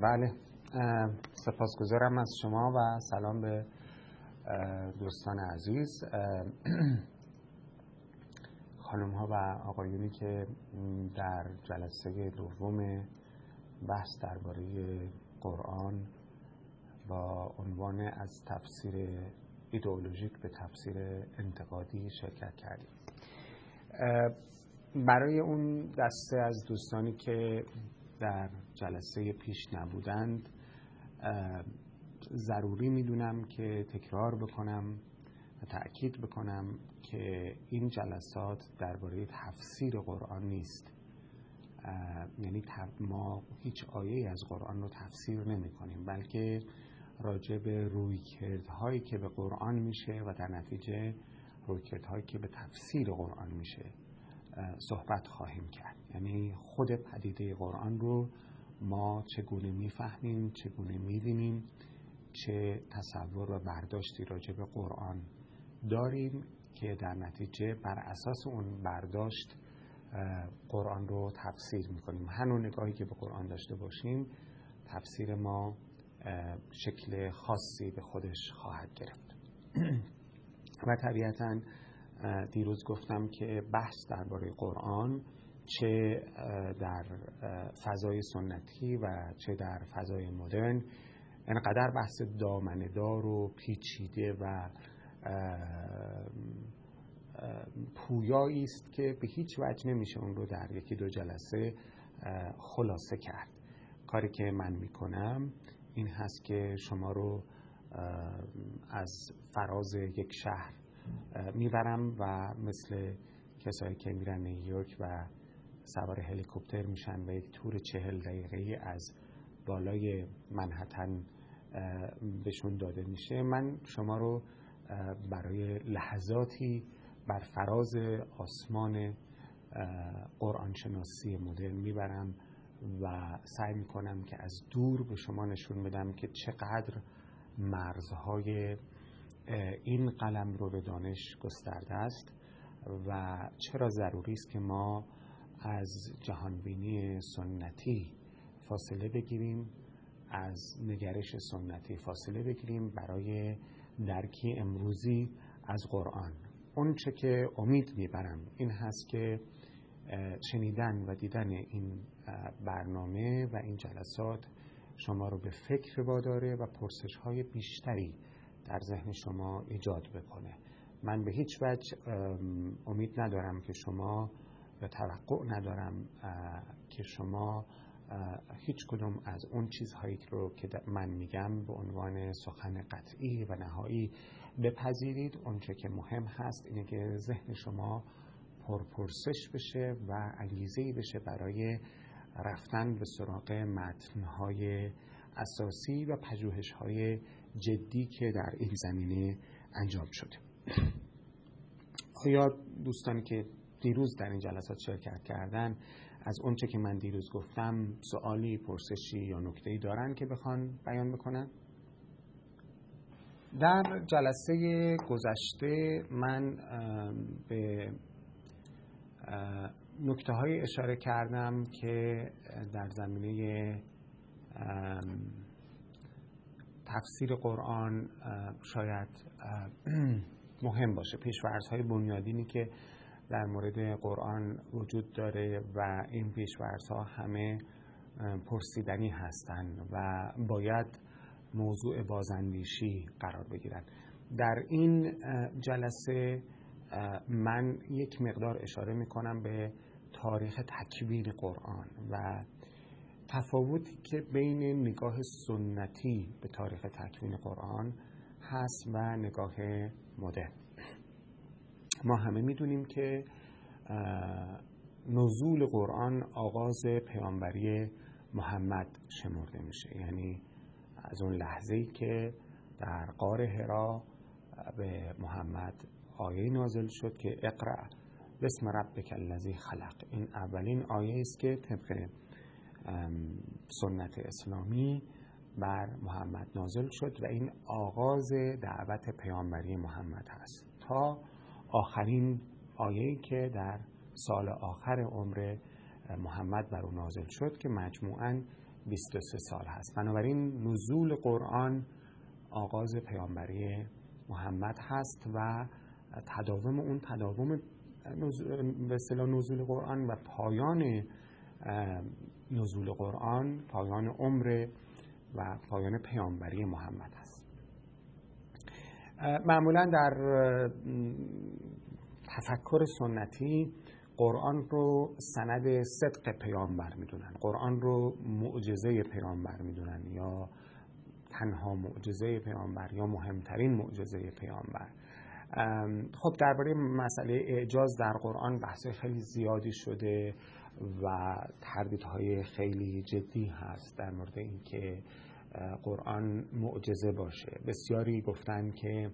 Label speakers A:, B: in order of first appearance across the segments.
A: بله. سپاسگزارم از شما و سلام به دوستان عزیز. خانم ها و آقایونی که در جلسه دوم بحث درباره قرآن با عنوان از تفسیر ایدئولوژیک به تفسیر انتقادی شرکت کردیم. برای اون دسته از دوستانی که در جلسه پیش نبودند. ضروری می‌دونم که تکرار بکنم و تأکید بکنم که این جلسات درباره تفسیر قرآن نیست. یعنی ما هیچ آیه از قرآن رو تفسیر نمی کنیم بلکه راجع به رویکردهایی که به قرآن میشه و در نتیجه رویکردهایی که به تفسیر قرآن میشه صحبت خواهیم کرد. یعنی خود پدیده قرآن رو ما چگونه می‌فهمیم چگونه می‌بینیم چه تصور و برداشتی راجع به قرآن داریم که در نتیجه بر اساس اون برداشت قرآن رو تفسیر می‌کنیم. هر نگاهی که به قرآن داشته باشیم تفسیر ما شکل خاصی به خودش خواهد گرفت. و طبیعتا دیروز گفتم که بحث درباره قرآن چه در فضای سنتی و چه در فضای مدرن. انقدر بحث دامندار و پیچیده و پویایی است که به هیچ وجه نمیشه اون رو در یکی دو جلسه خلاصه کرد. کاری که من می‌کنم این هست که شما رو از فراز یک شهر می‌برم و مثل کسایی که میرن نیویورک و سوار هلیکوپتر میشن و یک تور چهل دقیقه از بالای منحتن بهشون داده میشه. من شما رو برای لحظاتی بر فراز آسمان قرآنشناسی مدرن می‌برم و سعی می‌کنم که از دور به شما نشون بدم که چقدر مرزهای این قلم رو به دانش گسترده است و چرا ضروری است که ما از جهانبینی سنتی فاصله بگیریم از نگرش سنتی فاصله بگیریم برای درکی امروزی از قرآن. اون چه که امید می‌برم این هست که شنیدن و دیدن این برنامه و این جلسات شما رو به فکر واداره و پرسش های بیشتری در ذهن شما ایجاد بکنه. من به هیچ وجه امید ندارم که شما و توقع ندارم که شما هیچ کدوم از اون چیزهایی رو که من میگم به عنوان سخن قطعی و نهایی بپذیرید. اونچه که مهم هست اینه که ذهن شما پرپرسش بشه و انگیزه بشه برای رفتن به سراغ متنهای اساسی و پژوهش‌های جدی که در این زمینه انجام شده. آیا دوستانی که دیروز در این جلسات شرکت کردن از اونچه که من دیروز گفتم سوالی پرسشی یا نکته‌ای دارن که بخوان بیان بکنن؟ در جلسه گذشته من به نکته های اشاره کردم که در زمینه تفسیر قرآن شاید مهم باشه. پیشورز های بنیادینی که در مورد قرآن وجود داره و این پیشورز ها همه پرسیدنی هستند و باید موضوع بازندیشی قرار بگیرند در این جلسه من یک مقدار اشاره می‌کنم به تاریخ تکوین قرآن و تفاوتی که بین نگاه سنتی به تاریخ تکوین قرآن هست و نگاه مدرن. ما همه می‌دونیم که نزول قرآن آغاز پیامبری محمد شمرده میشه. یعنی از اون لحظه ای که در قار هرا به محمد آیه نازل شد که اقرأ بسم ربک الذی خلق. این اولین آیه است که طبق سنت اسلامی بر محمد نازل شد و این آغاز دعوت پیامبری محمد هست. تا آخرین آیه‌ای که در سال آخر عمر محمد بر او نازل شد که مجموعاً 23 سال هست. بنابراین نزول قرآن آغاز پیامبری محمد هست و تداوم اون تداوم اصطلاح نزول قرآن و پایان نزول قرآن پایان عمر و پایان پیامبری محمد است معمولا در تفکر سنتی قرآن رو سند صدق پیامبر می‌دونن. قرآن رو معجزه پیامبر می‌دونن یا تنها معجزه پیامبر یا مهمترین معجزه پیامبر. خب درباره مسئله اعجاز در قرآن بحث خیلی زیادی شده و تردیدهای خیلی جدی هست در مورد اینکه قرآن معجزه باشه. بسیاری گفتن که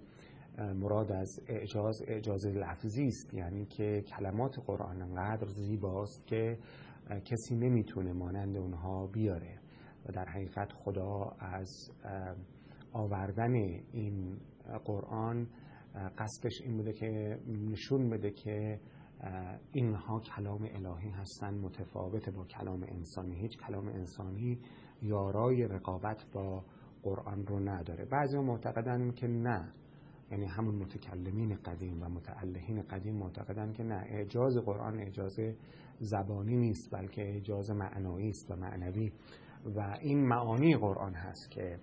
A: مراد از اعجاز اعجاز لفظی است. یعنی که کلمات قرآن انقدر زیباست که کسی نمی‌تونه مانند اونها بیاره. و در حقیقت خدا از آوردن این قرآن قصدش این بوده که نشون بده که اینها کلام الهی هستند متفاوت با کلام انسانی. هیچ کلام انسانی یارای رقابت با قرآن رو نداره. بعضی معتقدن که نه. یعنی همون متکلمین قدیم و متعلهین قدیم معتقدن که نه اعجاز قرآن اعجاز زبانی نیست بلکه اعجاز معنایی است و معنوی. و این معانی قرآن هست که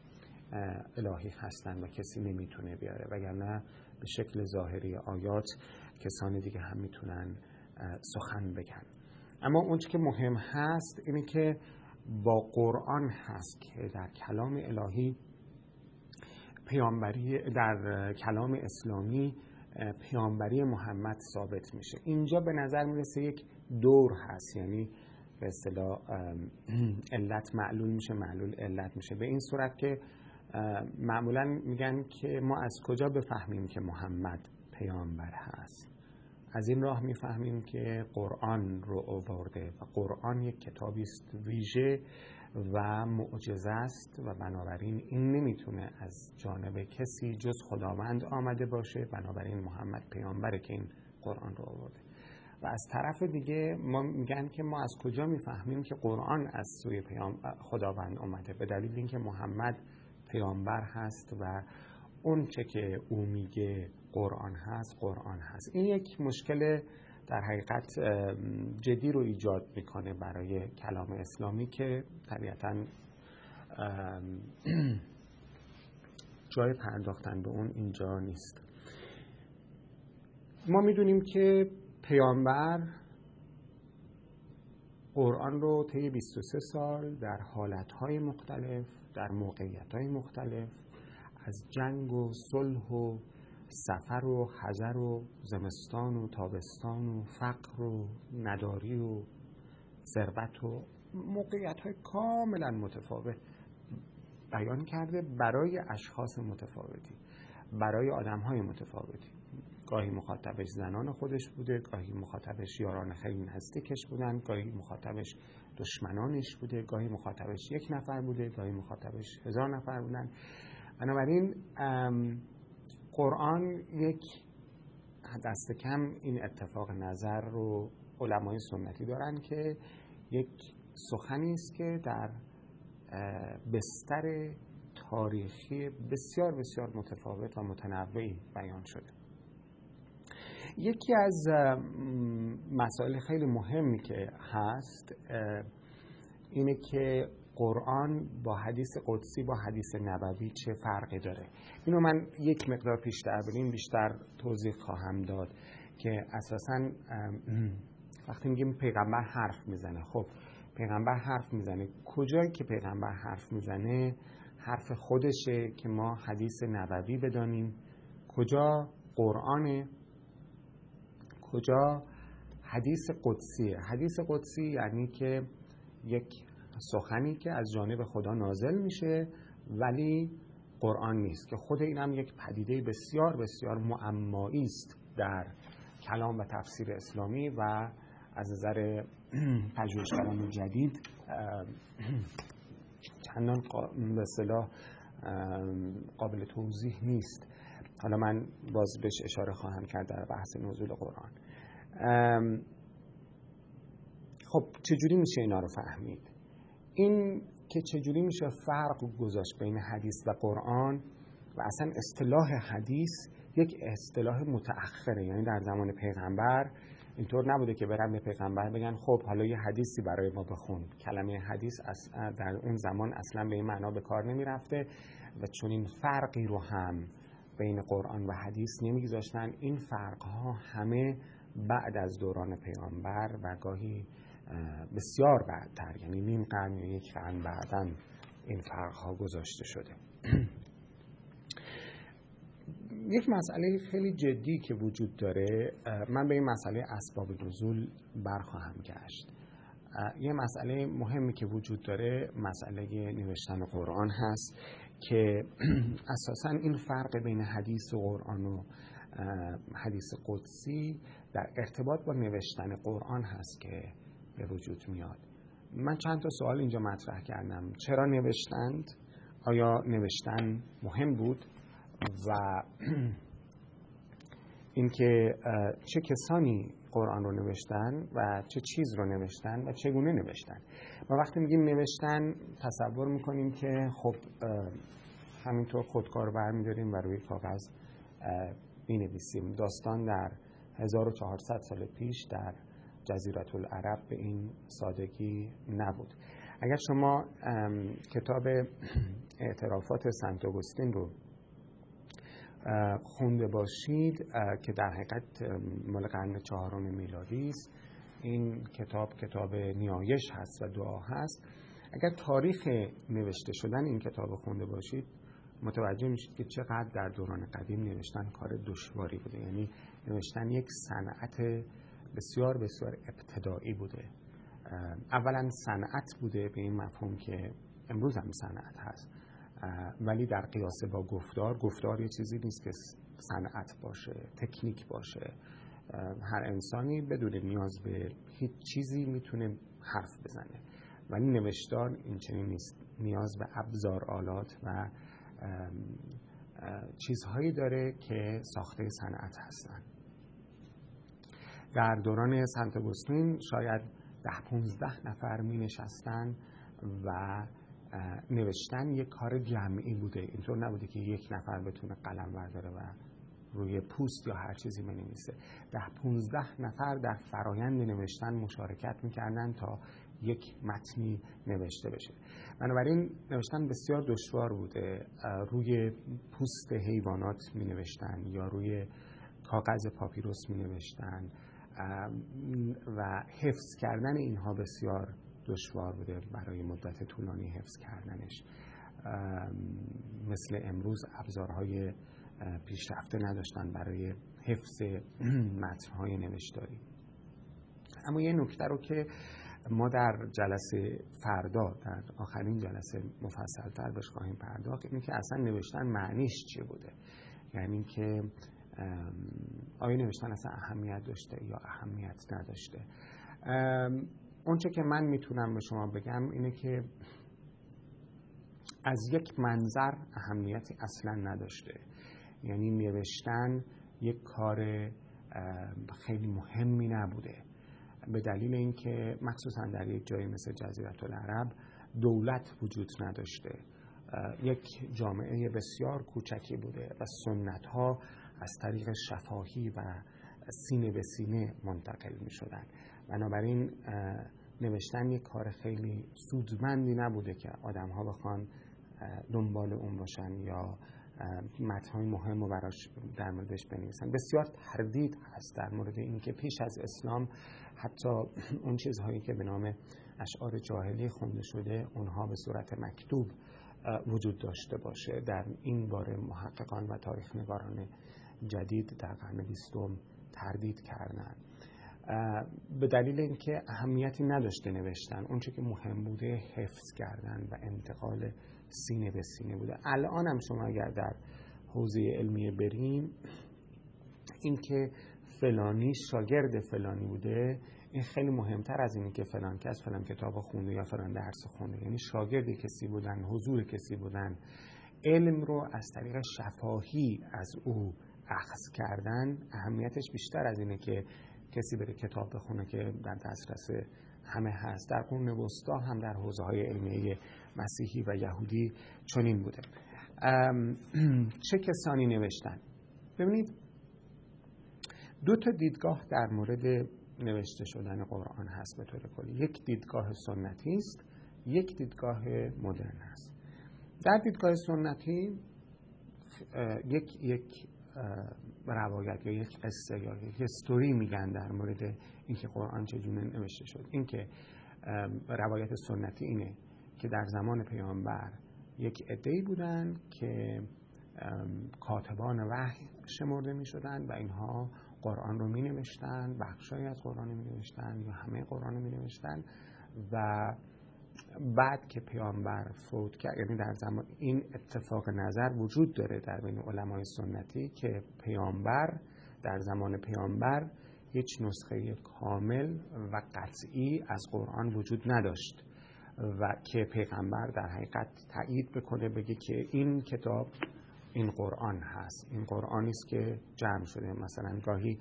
A: الهی هستند و کسی نمی‌تونه بیاره. وگرنه به شکل ظاهری آیات کسان دیگه هم می‌تونن سخن بگن. اما اون که مهم هست اینه که با قرآن هست که در کلام الهی پیامبری در کلام اسلامی پیامبری محمد ثابت میشه. اینجا به نظر می‌رسه یک دور هست یعنی به اصطلاح علت معلول میشه معلول علت میشه. به این صورت که معمولا میگن که ما از کجا بفهمیم که محمد پیامبر هست؟ از این راه می‌فهمیم که قرآن رو آورده و قرآن یک کتابی است ویژه و معجزه است و بنابراین این نمی‌تونه از جانب کسی جز خداوند آمده باشه بنابراین محمد پیامبره که این قرآن رو آورده. و از طرف دیگه ما میگن که ما از کجا می‌فهمیم که قرآن از سوی پیام خداوند آمده به دلیل اینکه محمد پیامبر هست و اون چه که او میگه قرآن هست قرآن هست. این یک مشکل در حقیقت جدی رو ایجاد می‌کنه برای کلام اسلامی که طبیعتا جای پرداختن به اون اینجا نیست. ما می‌دونیم که پیامبر قرآن رو طی 23 سال در حالتهای مختلف در موقعیتهای مختلف از جنگ و صلح و سفر و حجر و زمستان و تابستان و فقر و نداری و ثروت و موقعیت های کاملا متفاوت بیان کرده برای اشخاص متفاوتی برای آدم های متفاوتی. گاهی مخاطبش زنان خودش بوده گاهی مخاطبش یاران خیلی نزدیکش بودن گاهی مخاطبش دشمنانش بوده گاهی مخاطبش یک نفر بوده گاهی مخاطبش هزار نفر بودن. بنابراین قرآن یک دست کم این اتفاق نظر رو علمای سنتی دارن که یک سخنی است که در بستر تاریخی بسیار بسیار متفاوت و متنوعی بیان شده. یکی از مسائل خیلی مهمی که هست اینه که قرآن با حدیث قدسی با حدیث نبوی چه فرقی داره؟ اینو من یک مقدار پیشتر بریم بیشتر توضیح خواهم داد که اساسا وقتی میگیم پیغمبر حرف می‌زنه خب پیغمبر حرف می‌زنه. کجایی که پیغمبر حرف می‌زنه؟ حرف خودشه که ما حدیث نبوی بدانیم. کجا قرآنه؟ کجا حدیث قدسیه؟ حدیث قدسی یعنی که یک سخنی که از جانب خدا نازل میشه ولی قرآن نیست که خود این هم یک پدیده بسیار بسیار معمایی است در کلام و تفسیر اسلامی و از نظر پژوهشگران جدید چندان به صلاح قابل توضیح نیست. حالا من باز بهش اشاره خواهم کرد در بحث نزول قرآن. خب چجوری میشه اینا رو فهمید؟ این که چجوری میشه فرق گذاشت بین حدیث و قرآن و اصلا اصطلاح حدیث یک اصطلاح متأخره. یعنی در زمان پیغمبر اینطور نبوده که برن به پیغمبر بگن خب حالا یه حدیثی برای ما بخون. کلمه حدیث در اون زمان اصلا به این معنا به کار نمی رفته و چون این فرقی رو هم بین قرآن و حدیث نمیگذاشتن. این فرق ها همه بعد از دوران پیغمبر و گاهی بسیار بعدتر یعنی نیم قرن یا یک قرن بعدا این فرق ها گذاشته شده. یک مسئله خیلی جدی که وجود داره من به این مسئله اسباب نزول برخواهم گشت. یه مسئله مهمی که وجود داره مسئله نوشتن قرآن هست که اساسا این فرق بین حدیث و قرآن و حدیث قدسی در ارتباط با نوشتن قرآن هست که به وجود میاد. من چند تا سوال اینجا مطرح کردم. چرا نوشتند؟ آیا نوشتن مهم بود؟ و اینکه چه کسانی قرآن رو نوشتن و چه چیز رو نوشتن و چگونه نوشتن؟ و وقتی میگیم نوشتن تصور می‌کنیم که خب همینطور خودکار برمیداریم و روی کاغذ بینویسیم داستان در 1400 سال پیش در جزیرت العرب به این سادگی نبود. اگر شما کتاب اعترافات سنت آگوستین رو خونده باشید که در حقیقت مال قرن چهارم میلادی است. این کتاب کتاب نیایش هست و دعا هست. اگر تاریخ نوشته شدن این کتاب خونده باشید متوجه میشید که چقدر در دوران قدیم نوشتن کار دشواری بوده. یعنی نوشتن یک صنعت بسیار بسیار ابتدایی بوده. اولا صنعت بوده به این مفهوم که امروز هم صنعت هست. ولی در قیاس با گفتار گفتار یه چیزی نیست که صنعت باشه تکنیک باشه. هر انسانی بدون نیاز به هیچ چیزی می‌تونه حرف بزنه. ولی نوشتار این چنین نیست. نیاز به ابزار آلات و چیزهایی داره که ساخته صنعت هستن. در دوران سنت اگوستین شاید ده پونزده نفر می نشستن و نوشتن یک کار جمعی بوده. اینطور نبوده که یک نفر بتونه قلم برداره و روی پوست یا هر چیزی بنویسه. ده پونزده نفر در فرایند نوشتن مشارکت می‌کردن تا یک متنی نوشته بشه. بنابراین نوشتن بسیار دشوار بوده. روی پوست حیوانات می نوشتن یا روی کاغذ پاپیروس می نوشتن. و حفظ کردن اینها بسیار دشوار بوده برای مدت طولانی حفظ کردنش. مثل امروز ابزارهای پیشرفته نداشتن برای حفظ متنهای نوشتاری. اما یه نکته رو که ما در جلسه فردا در آخرین جلسه مفصل تر بهش خواهیم پرداخت اینه که اصلا نوشتن معنیش چیه بوده؟ یعنی که آیا نوشتن اصلا اهمیت داشته یا اهمیت نداشته؟ اونچه که من می‌تونم به شما بگم اینه که از یک منظر اهمیتی اصلا نداشته. یعنی نوشتن یک کار خیلی مهمی نبوده. به دلیل اینکه مخصوصا در یک جایی مثل جزیرت العرب دولت وجود نداشته. یک جامعه بسیار کوچکی بوده و سنت ها از طریق شفاهی و سینه به سینه منتقل می شدن بنابراین نوشتن یک کار خیلی سودمندی نبوده که آدم ها بخوان دنبال اون باشن یا متنهای مهم رو براش در موردش بنویسن. بسیار تردید هست در مورد اینکه پیش از اسلام حتی اون چیزهایی که به نام اشعار جاهلی خونده شده اونها به صورت مکتوب وجود داشته باشه. در این باره محققان و تاریخ نگاران جدید در قرن بیستم تردید کردن. به دلیل اینکه اهمیتی نداشته نوشتن اونچه که مهم بوده حفظ کردن و انتقال سینه به سینه بوده. الان هم شما اگر در حوزه علمی بریم اینکه فلانی شاگرد فلانی بوده این خیلی مهمتر از اینه که فلان کس فلان کتاب خونده یا فلان درس خونده. یعنی شاگرد کسی بودن حضور کسی بودن علم رو از طریق شفاهی از او اخذ کردن اهمیتش بیشتر از اینه که کسی بره کتاب بخونه که در دسترس همه هست. در قرون وسطا هم در حوزه های علمیه مسیحی و یهودی چنین بوده. چه کسانی نوشتن؟ ببینید دو تا دیدگاه در مورد نوشته شدن قرآن هست به طور کلی. یک دیدگاه سنتی است یک دیدگاه مدرن هست در دیدگاه سنتی یک یک روایت یا یک قصه یا یک هستوری میگن در مورد اینکه قرآن چجوری نوشته شد. اینکه روایت سنتی اینه که در زمان پیامبر یک عده‌ای بودن که کاتبان وحی شمرده می شدن و اینها قرآن رو می نوشتن بخشایی از قرآن می نوشتن یا همه قرآن رو می نوشتن و بعد که پیامبر فوت کرد یعنی در زمان این اتفاق نظر وجود داره در بین علمای سنتی که پیامبر در زمان پیامبر هیچ نسخه کامل و قطعی از قرآن وجود نداشت و که پیغمبر در حقیقت تایید بکنه بگه که این کتاب این قرآن هست. این قرآنی است که جمع شده. مثلا گاهی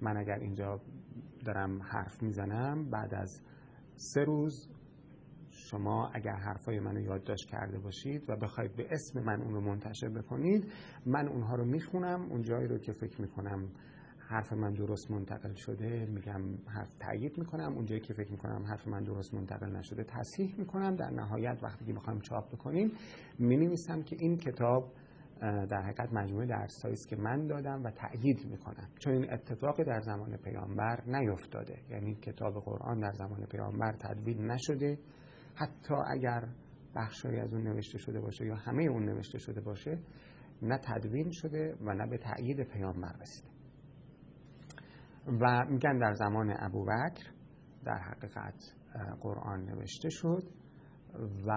A: من اگر اینجا دارم حرف می‌زنم بعد از سه روز شما اگر حرفای منو یادداشت کرده باشید و بخواید به اسم من اون رو منتشر بکنید من اونها رو می‌خونم اون جایی رو که فکر می‌کنم حرف من درست منتقل شده میگم حرف تایید می‌کنم اونجایی که فکر می‌کنم حرف من درست منتقل نشده تصحیح می‌کنم در نهایت وقتی که می‌خوایم چاپ بکنیم می‌نویسم که این کتاب در حقیقت مجموعه درس است که من دادم و تأیید می‌کنم. چون این اتفاق در زمان پیامبر نیفتاده. یعنی کتاب قرآن در زمان پیامبر تدوین نشده. حتی اگر بخشی از اون نوشته شده باشه یا همه اون نوشته شده باشه نه تدوین شده و نه به تأیید پیامبر رسیده. و میگن در زمان ابوبکر در حقیقت قرآن نوشته شد و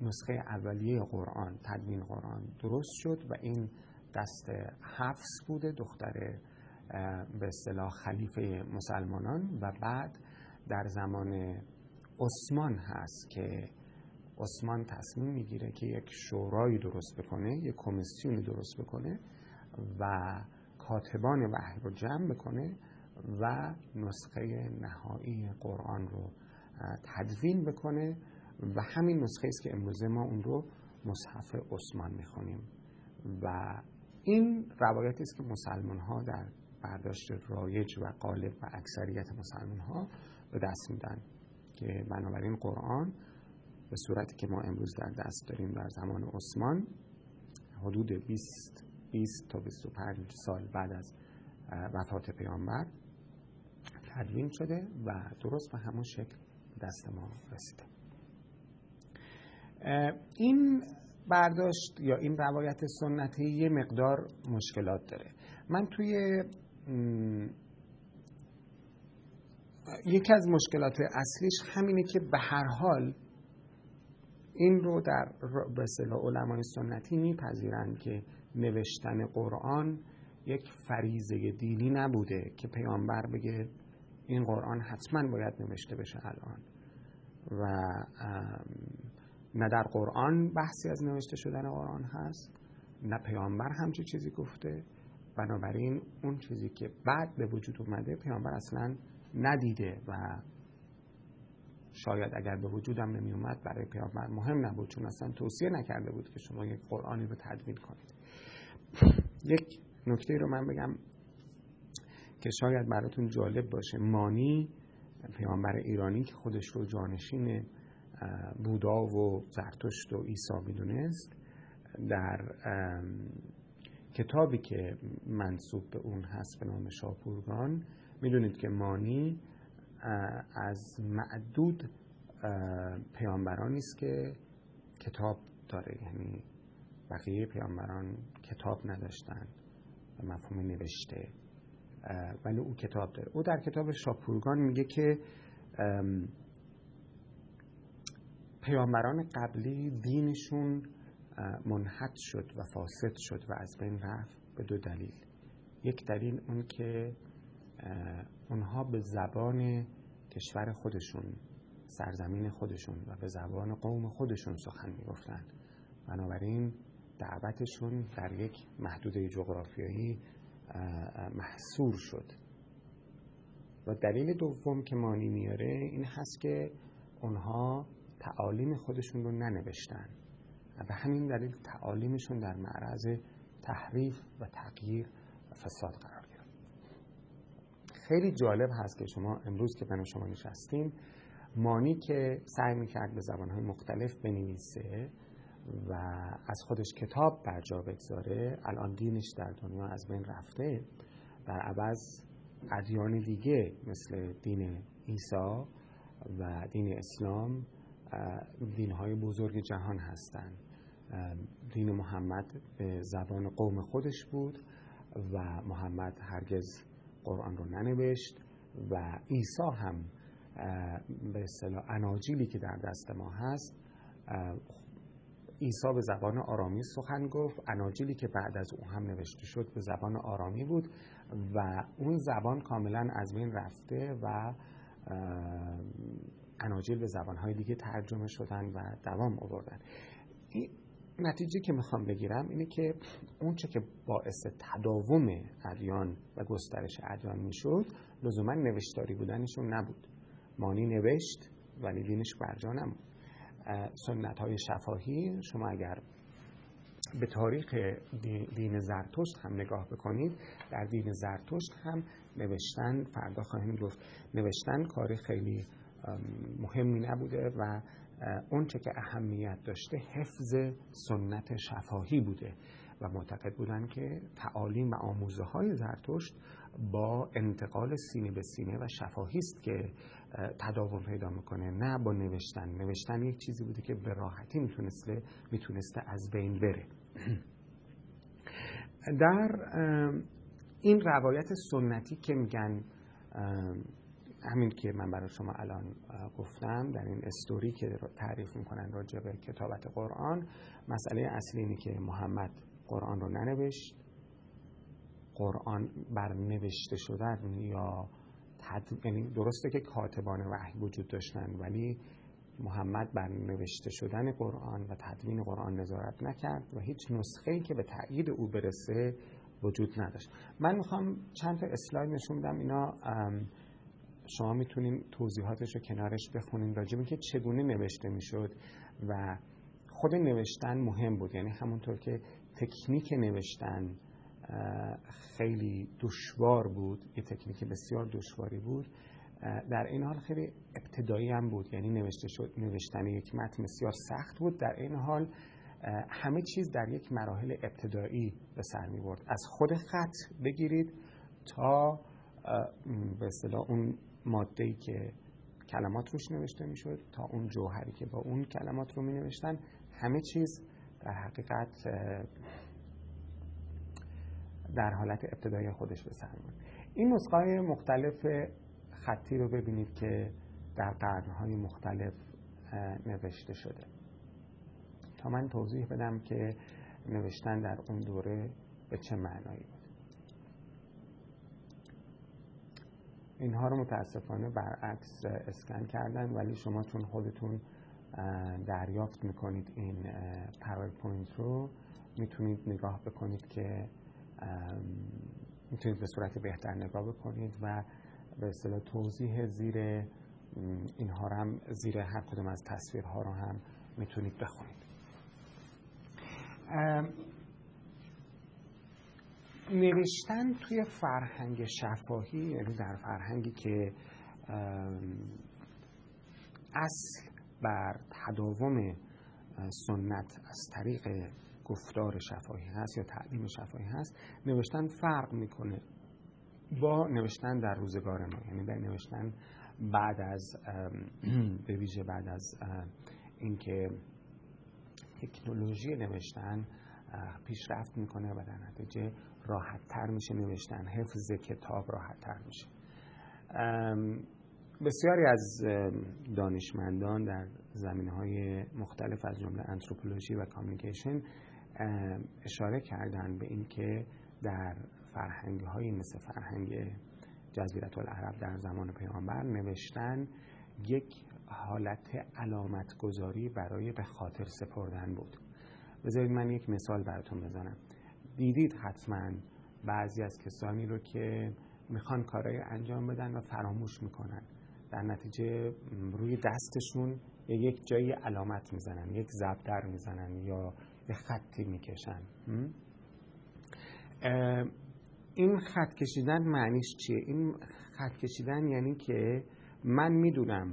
A: نسخه اولیه قرآن تدوین قرآن درست شد و این دست حفظ بوده دختر به اصطلاح خلیفه مسلمانان و بعد در زمان عثمان هست که عثمان تصمیم می‌گیره که یک شورایی درست بکنه یک کمیسیونی درست بکنه و کاتبان وحی رو جمع بکنه و نسخه نهایی قرآن رو تدوین بکنه و همین نسخه است که امروزه ما اون رو مصحف عثمان می‌خونیم. و این روایتی است که مسلمان ها در برداشت رایج و غالب و اکثریت مسلمان ها به دست میدن که بنابراین قرآن به صورتی که ما امروز در دست داریم در زمان عثمان حدود 20 20 تا 25 سال بعد از وفات پیامبر تدوین شده و درست به همون شکل دست ما رسیده. این برداشت یا این روایت سنتی یه مقدار مشکلات داره. من توی یکی از مشکلات اصلیش همینه که به هر حال این رو در به اصطلاح علمای سنتی میپذیرند که نوشتن قرآن یک فریزه دینی نبوده که پیامبر بگه این قرآن حتما باید نوشته بشه الان. و نه در قرآن بحثی از نوشته شدن قرآن هست نه پیامبر همچی چیزی گفته بنابراین اون چیزی که بعد به وجود اومده پیامبر اصلا ندیده و شاید اگر به وجودم نمی اومد برای پیامبر مهم نبود چون اصلا توصیه نکرده بود که شما یک قرآنی رو تدوین کنید. یک نکته رو من بگم که شاید براتون جالب باشه. مانی پیامبر ایرانی که خودش رو جانشین بودا و زرتشت و عیسی می‌دونست در کتابی که منصوب به اون هست به نام شاپورگان می‌دونید که مانی از معدود پیامبرانی است که کتاب داره. یعنی بقیه پیامبران کتاب نداشتن به مفهوم نوشته ولی او کتاب داره. او در کتاب شاپورگان میگه که پیامبران قبلی دینشون منحط شد و فاسد شد و از بین رفت به دو دلیل. یک دلیل اون که اونها به زبان کشور خودشون سرزمین خودشون و به زبان قوم خودشون سخن می‌گفتن. بنابراین دعوتشون در یک محدوده جغرافیایی محصور شد. و دلیل دوم که مانی میاره این هست که اونها تعالیم خودشون رو ننوشتن. و به همین دلیل تعالیمشون در معرض تحریف و تغییر و فساد قرار گرفت. خیلی جالب هست که شما امروز که من شما نشستیم مانی که سعی می‌کرد به زبانهای مختلف بنویسه و از خودش کتاب بر جا بگذاره الان دینش در دنیا از بین رفته. در عوض ادیان دیگه مثل دین عیسی و دین اسلام دینهای بزرگ جهان هستند دین محمد به زبان قوم خودش بود و محمد هرگز قرآن رو ننوشت و عیسی هم به اصطلاح اناجیلی که در دست ما هست عیسی به زبان آرامی سخن گفت. اناجیلی که بعد از او هم نوشته شد به زبان آرامی بود و اون زبان کاملا از بین رفته و اناجیل به زبانهای دیگه ترجمه شدن و دوام آوردن. نتیجه که می‌خوام بگیرم اینه که اونچه که باعث تداوم ادیان و گسترش ادیان می‌شد لزوما نوشتاری بودنشون نبود. مانی نوشت ولی دینش برجا نمود سنت های شفاهی شما اگر به تاریخ دین زرتشت هم نگاه بکنید در دین زرتشت هم نوشتن فردا خواهیم گفت نوشتن کار خیلی مهمی نبوده و اونچه که اهمیت داشته حفظ سنت شفاهی بوده و معتقد بودن که تعالیم و آموزه های زرتشت با انتقال سینه به سینه و شفاهی است که تداوم پیدا می‌کنه. نه با نوشتن. نوشتن یک چیزی بوده که به راحتی می‌تونسته می‌تونسته از بین بره. در این روایت سنتی که میگن همین که من برای شما الان گفتم در این استوری که تعریف می‌کنن راجع به کتابت قرآن مسئله اصلی اینه که محمد قرآن رو ننوشت. قرآن بر نوشته شدن یا یعنی درسته که کاتبان وحی وجود داشتن ولی محمد بر نوشته شدن قرآن و تدوین قرآن نظارت نکرد و هیچ نسخه ای که به تایید او برسه وجود نداشت. من می‌خوام چند تا اسلاید نشون بدم. اینا شما می‌تونین توضیحاتش رو کنارش بخونین. راجب که چگونه نوشته می‌شد و خود نوشتن مهم بود. یعنی همونطور که تکنیک نوشتن خیلی دشوار بود یه تکنیک بسیار دشواری بود در این حال خیلی ابتدایی هم بود. یعنی نوشته شد نوشتن یک متن بسیار سخت بود. در این حال همه چیز در یک مراحل ابتدایی به سر می برد از خود خط بگیرید تا به اصطلاح اون ماده ای که کلمات روش نوشته می‌شد تا اون جوهری که با اون کلمات رو می نوشتن همه چیز در حقیقت در حالت ابتدایی خودش به سر این نسخه مختلف خطی رو ببینید که در قرنهای مختلف نوشته شده. تا من توضیح بدم که نوشتن در اون دوره به چه معنایی بود. اینها رو متاسفانه برعکس اسکن کردن ولی شما چون خودتون دریافت می‌کنید این پاورپوینت رو می‌تونید نگاه بکنید که می‌تونید به صورت بهتر نگاه بکنید و به اصطلاح توضیح زیر اینها رو هم زیر هر کدوم از تصویرها رو هم می‌تونید بخونید. نوشتن توی فرهنگ شفاهی یعنی در فرهنگی که اصل بر تداوم سنت از طریق گفتار شفاهی هست یا تعلیم شفاهی هست نوشتن فرق می‌کنه با نوشتن در روزگار ما. یعنی در نوشتن بعد از به ویژه بعد از اینکه تکنولوژی نوشتن پیشرفت می‌کنه و در نتیجه راحت تر میشه نوشتن حفظ کتاب راحت تر میشه بسیاری از دانشمندان در زمینه های مختلف از جمله انتروپولوژی و کامیکیشن اشاره کردن به اینکه در فرهنگ های مثل فرهنگ جزیرت العرب در زمان پیامبر نوشتن یک حالت علامت گذاری برای به خاطر سپردن بود. بذارید من یک مثال براتون بزنم. دیدید حتما بعضی از کسانی رو که می‌خوان کارهای انجام بدن و فراموش می‌کنن. در نتیجه روی دستشون یک جایی علامت می‌زنن یک زبدر می‌زنن یا یه خطی می‌کشن. این خط کشیدن معنیش چیه؟ این خط کشیدن یعنی که من می‌دونم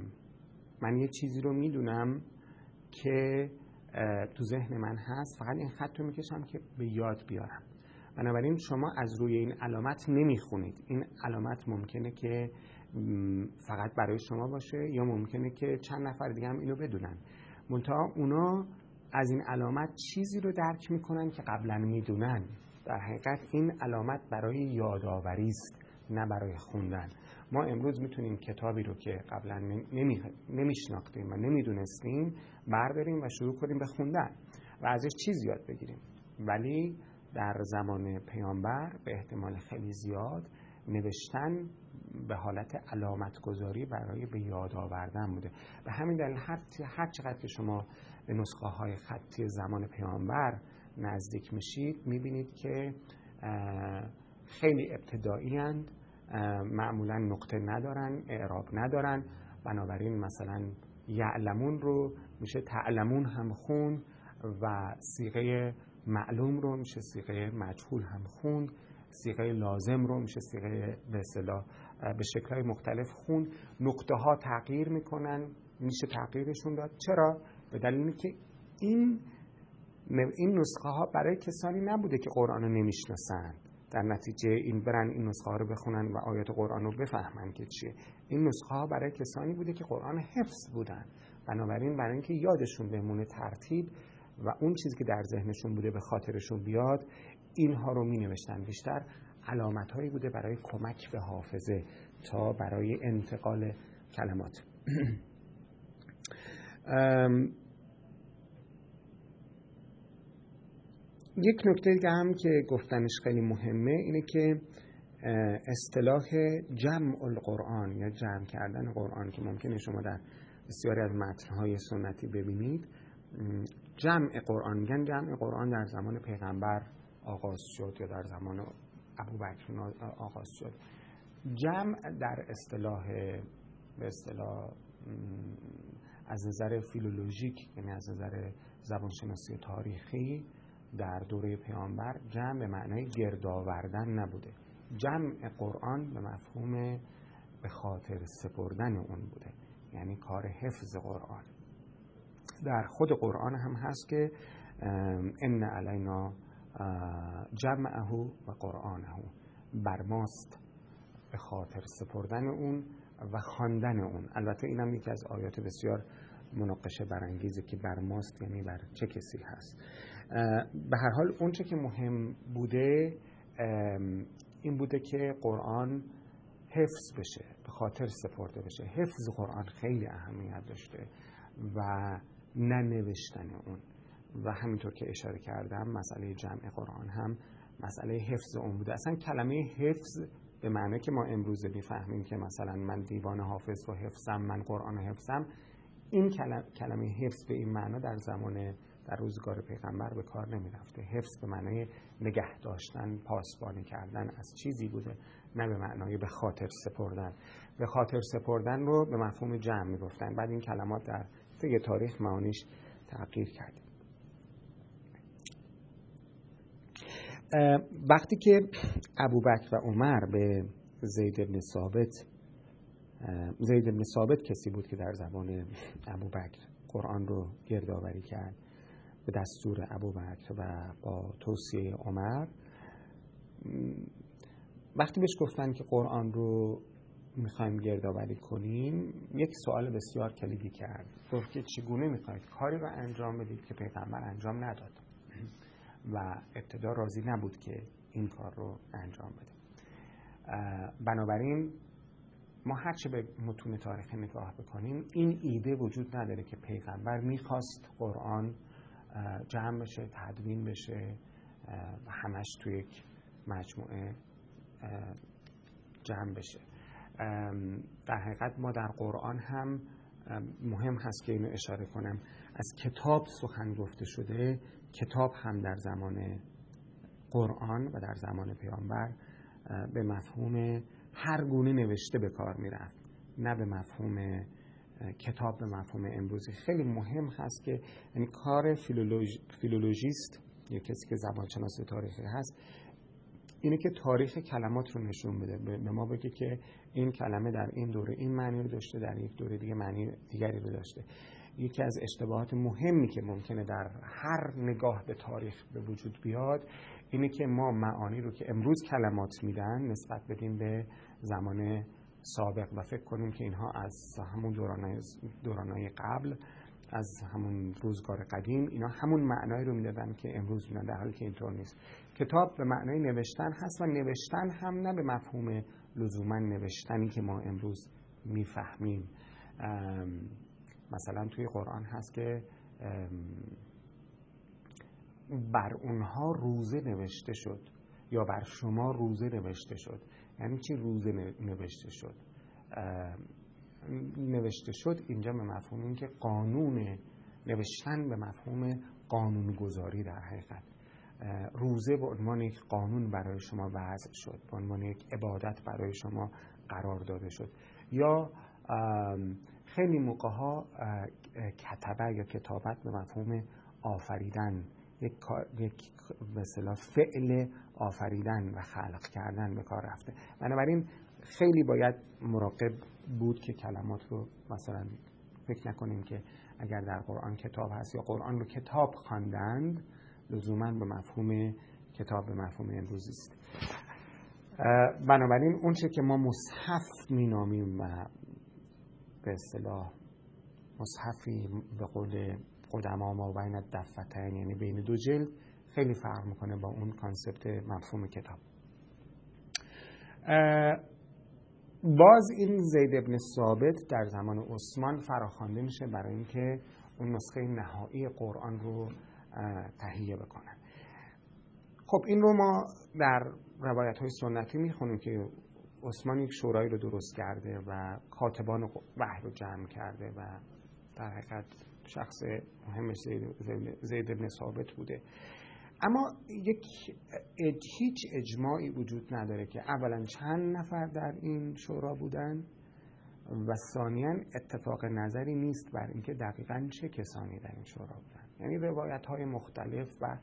A: من یه چیزی رو می‌دونم که تو ذهن من هست فقط این خط رو می‌کشم که به یاد بیارم. بنابراین شما از روی این علامت نمی‌خونید. این علامت ممکنه که فقط برای شما باشه یا ممکنه که چند نفر دیگه هم اینو بدونن. منتها اونا از این علامت چیزی رو درک می‌کنن که قبلا می‌دونن. در حقیقت این علامت برای یادآوری است نه برای خوندن. ما امروز می‌تونیم کتابی رو که قبلا نمیشناختیم و نمی‌دونستیم برداریم و شروع کنیم به خوندن و ازش چیز یاد بگیریم. ولی در زمان پیامبر به احتمال خیلی زیاد نوشتن به حالت علامت گذاری برای به یاد آوردن بوده. به همین دلیل هر, هر چقدر که شما به نسخه های خطی زمان پیامبر نزدیک میشید می‌بینید که خیلی ابتدایی هند معمولا نقطه ندارن اعراب ندارن. بنابراین مثلا یعلمون رو میشه تعلمون هم خون و سیغه معلوم رو میشه سیغه مجهول هم خوند. سیغه لازم رو میشه سیغه به اصطلاح به شکلهای مختلف خون نقطه ها تغییر می‌کنن میشه تغییرشون داد. چرا؟ به دلیلی که این این نسخه ها برای کسانی نبوده که قرآن رو نمی‌شناسند در نتیجه این برن این نسخه ها رو بخونن و آیات قرآن رو بفهمن که چیه. این نسخه ها برای کسانی بوده که قرآن حفظ بودن. بنابراین برای اینکه یادشون بمونه ترتیب و اون چیزی که در ذهنشون بوده به خاطرشون بیاد اینها رو می نوشتن بیشتر علامت هایی بوده برای کمک به حافظه تا برای انتقال کلمات. یک نکته دیگه هم که گفتنش خیلی مهمه اینه که اصطلاح جمع القرآن یا جمع کردن قرآن که ممکنه شما در بسیاری از متنهای سنتی ببینید جمع قرآن میگن جمع قرآن در زمان پیغمبر آغاز شد یا در زمان ابوبکر آغاز شد. جمع در اصطلاح به اصطلاح از نظر فیلولوژیک یعنی از نظر زبانشناسی تاریخی در دوره پیامبر جمع به معنای گرد آوردن نبوده. جمع قرآن به مفهوم به خاطر سپردن اون بوده. یعنی کار حفظ قرآن. در خود قرآن هم هست که ان علینا جمعه و قرآنه. بر ماست به خاطر سپردن اون و خواندن اون. البته اینم یکی از آیات بسیار مناقشه برانگیزه که بر ماست یعنی بر چه کسی هست. به هر حال اونچه که مهم بوده این بوده که قرآن حفظ بشه به خاطر سپرده بشه. حفظ قرآن خیلی اهمیت داشته و ننوشتن اون. و همینطور که اشاره کردم مسئله جمع قرآن هم مسئله حفظ اون بوده. اصلا کلمه حفظ به معنی که ما امروزه می‌فهمیم که مثلا من دیوان حافظ رو حفظم من قرآن حفظم این کلمه حفظ به این معنا در زمان در روزگار پیغمبر به کار نمی رفته حفظ به معنای نگه داشتن پاسبانی کردن از چیزی بوده نه به معنای به خاطر سپردن. به خاطر سپردن رو به مفهوم جمع می گفتن بعد این کلمات در طی تاریخ معانیش تغییر کرد. وقتی که ابوبکر و عمر به زید بن ثابت زید بن ثابت کسی بود که در زمان ابوبکر قرآن رو گردآوری کرد. به دستور ابوبکر و با توصیه عمر. وقتی بهش گفتن که قرآن رو می‌خوایم گردآوری کنیم یک سوال بسیار کلیدی کرد. گفت که چگونه می‌خواید؟ کاری رو انجام بدید که پیغمبر انجام نداد. و ابتدا راضی نبود که این کار رو انجام بده. بنابراین ما هرچه به متون تاریخی نگاه بکنیم این ایده وجود نداره که پیغمبر می‌خواست قرآن جمع بشه تدوین بشه و همش تو یک مجموعه جمع بشه. در حقیقت ما در قرآن هم مهم هست که اینو اشاره کنم. از کتاب سخن گفته شده کتاب هم در زمان قرآن و در زمان پیامبر به مفهوم هر گونه نوشته به کار می‌رفت. نه به مفهوم کتاب به مفهوم امروزی. خیلی مهم هست که یعنی کار فیلولوژ... فیلولوژیست یا کسی که زبانشناس تاریخی هست اینه که تاریخ کلمات رو نشون بده. به ما بگه که این کلمه در این دوره این معنی رو داشته در یک دوره دیگه معنی دیگری رو داشته. یکی از اشتباهات مهمی که ممکنه در هر نگاه به تاریخ به وجود بیاد اینه که ما معانی رو که امروز کلمات میدن نسبت بدیم به زمان سابق و فکر کنیم که اینها از همون دورانهای قبل از همون روزگار قدیم اینا همون معنایی رو می‌دادن که امروز میدن در حالی که اینطور نیست. کتاب به معنای نوشتن هست و نوشتن هم نه به مفهوم لزوما نوشتنی که ما امروز می‌فهمیم. مثلا توی قرآن هست که بر اونها روزه نوشته شد یا بر شما روزه نوشته شد. یعنی چی روزه نوشته شد؟ نوشته شد اینجا به مفهوم این که قانون نوشتن به مفهوم قانون گذاری در حقیقت. روزه به عنوان یک قانون برای شما وضع شد به عنوان یک عبادت برای شما قرار داده شد. یا خیلی موقع ها کتبه یا کتابت به مفهوم آفریدن یک, یک مثلا فعل آفریدن و خلق کردن به کار رفته. بنابراین خیلی باید مراقب بود که کلمات رو مثلا فکر نکنیم که اگر در قرآن کتاب هست یا قرآن رو کتاب خواندند لزوما به مفهوم کتاب به مفهوم امروزی است. بنابراین اون چه که ما مصحف مینامیم و به اصطلاح مصحفی به قول قدما ما بین دفتین یعنی بین دو جلد خیلی فرق می‌کنه با اون کانسپت مفهوم کتاب. باز این زید ابن ثابت در زمان عثمان فراخوانده میشه برای اینکه اون نسخه نهایی قرآن رو تهیه بکنن خب این رو ما در روایت های سنتی می‌خونیم که عثمان یک شورایی رو درست کرده و کاتبان وحی رو جمع کرده و در حقیقت شخص مهمش زید ابن ثابت بوده. اما یک هیچ اجماعی وجود نداره که اولا چند نفر در این شورا بودن و ثانیا اتفاق نظری نیست بر اینکه دقیقا چه کسانی در این شورا بودن. یعنی روایت های مختلف و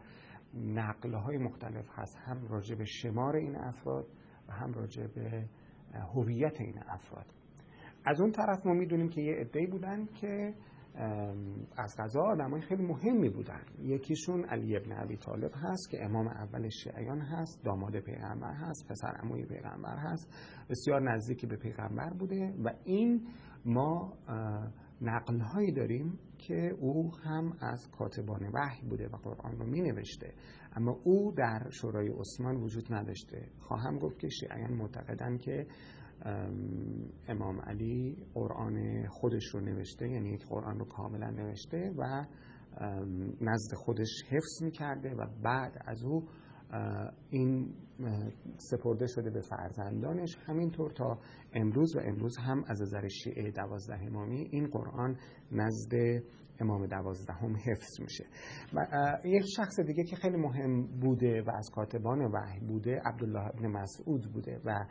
A: نقل های مختلف هست. هم راجع به شمار این افراد و هم راجع به هویت این افراد. از اون طرف ما می‌دونیم که یه عده‌ای بودن که از غذا آدمای خیلی مهمی بودن. یکیشون علی ابن ابی طالب هست که امام اول شیعیان هست داماد پیغمبر هست پسر عموی پیغمبر هست بسیار نزدیکی به پیغمبر بوده و این ما نقل هایی داریم که او هم از کاتبان وحی بوده و قرآن رو می نوشته اما او در شورای عثمان وجود نداشته. خواهم گفت که شیعیان معتقدن که امام علی قرآن خودش رو نوشته یعنی قرآن رو کاملا نوشته و نزد خودش حفظ می‌کرده و بعد از او این سپرده شده به فرزندانش. همینطور تا امروز و امروز هم از نظر شیعه دوازده امامی این قرآن نزد امام دوازدهم حفظ میشه. و یک شخص دیگه که خیلی مهم بوده و از کاتبان وحی بوده عبدالله ابن مسعود بوده. و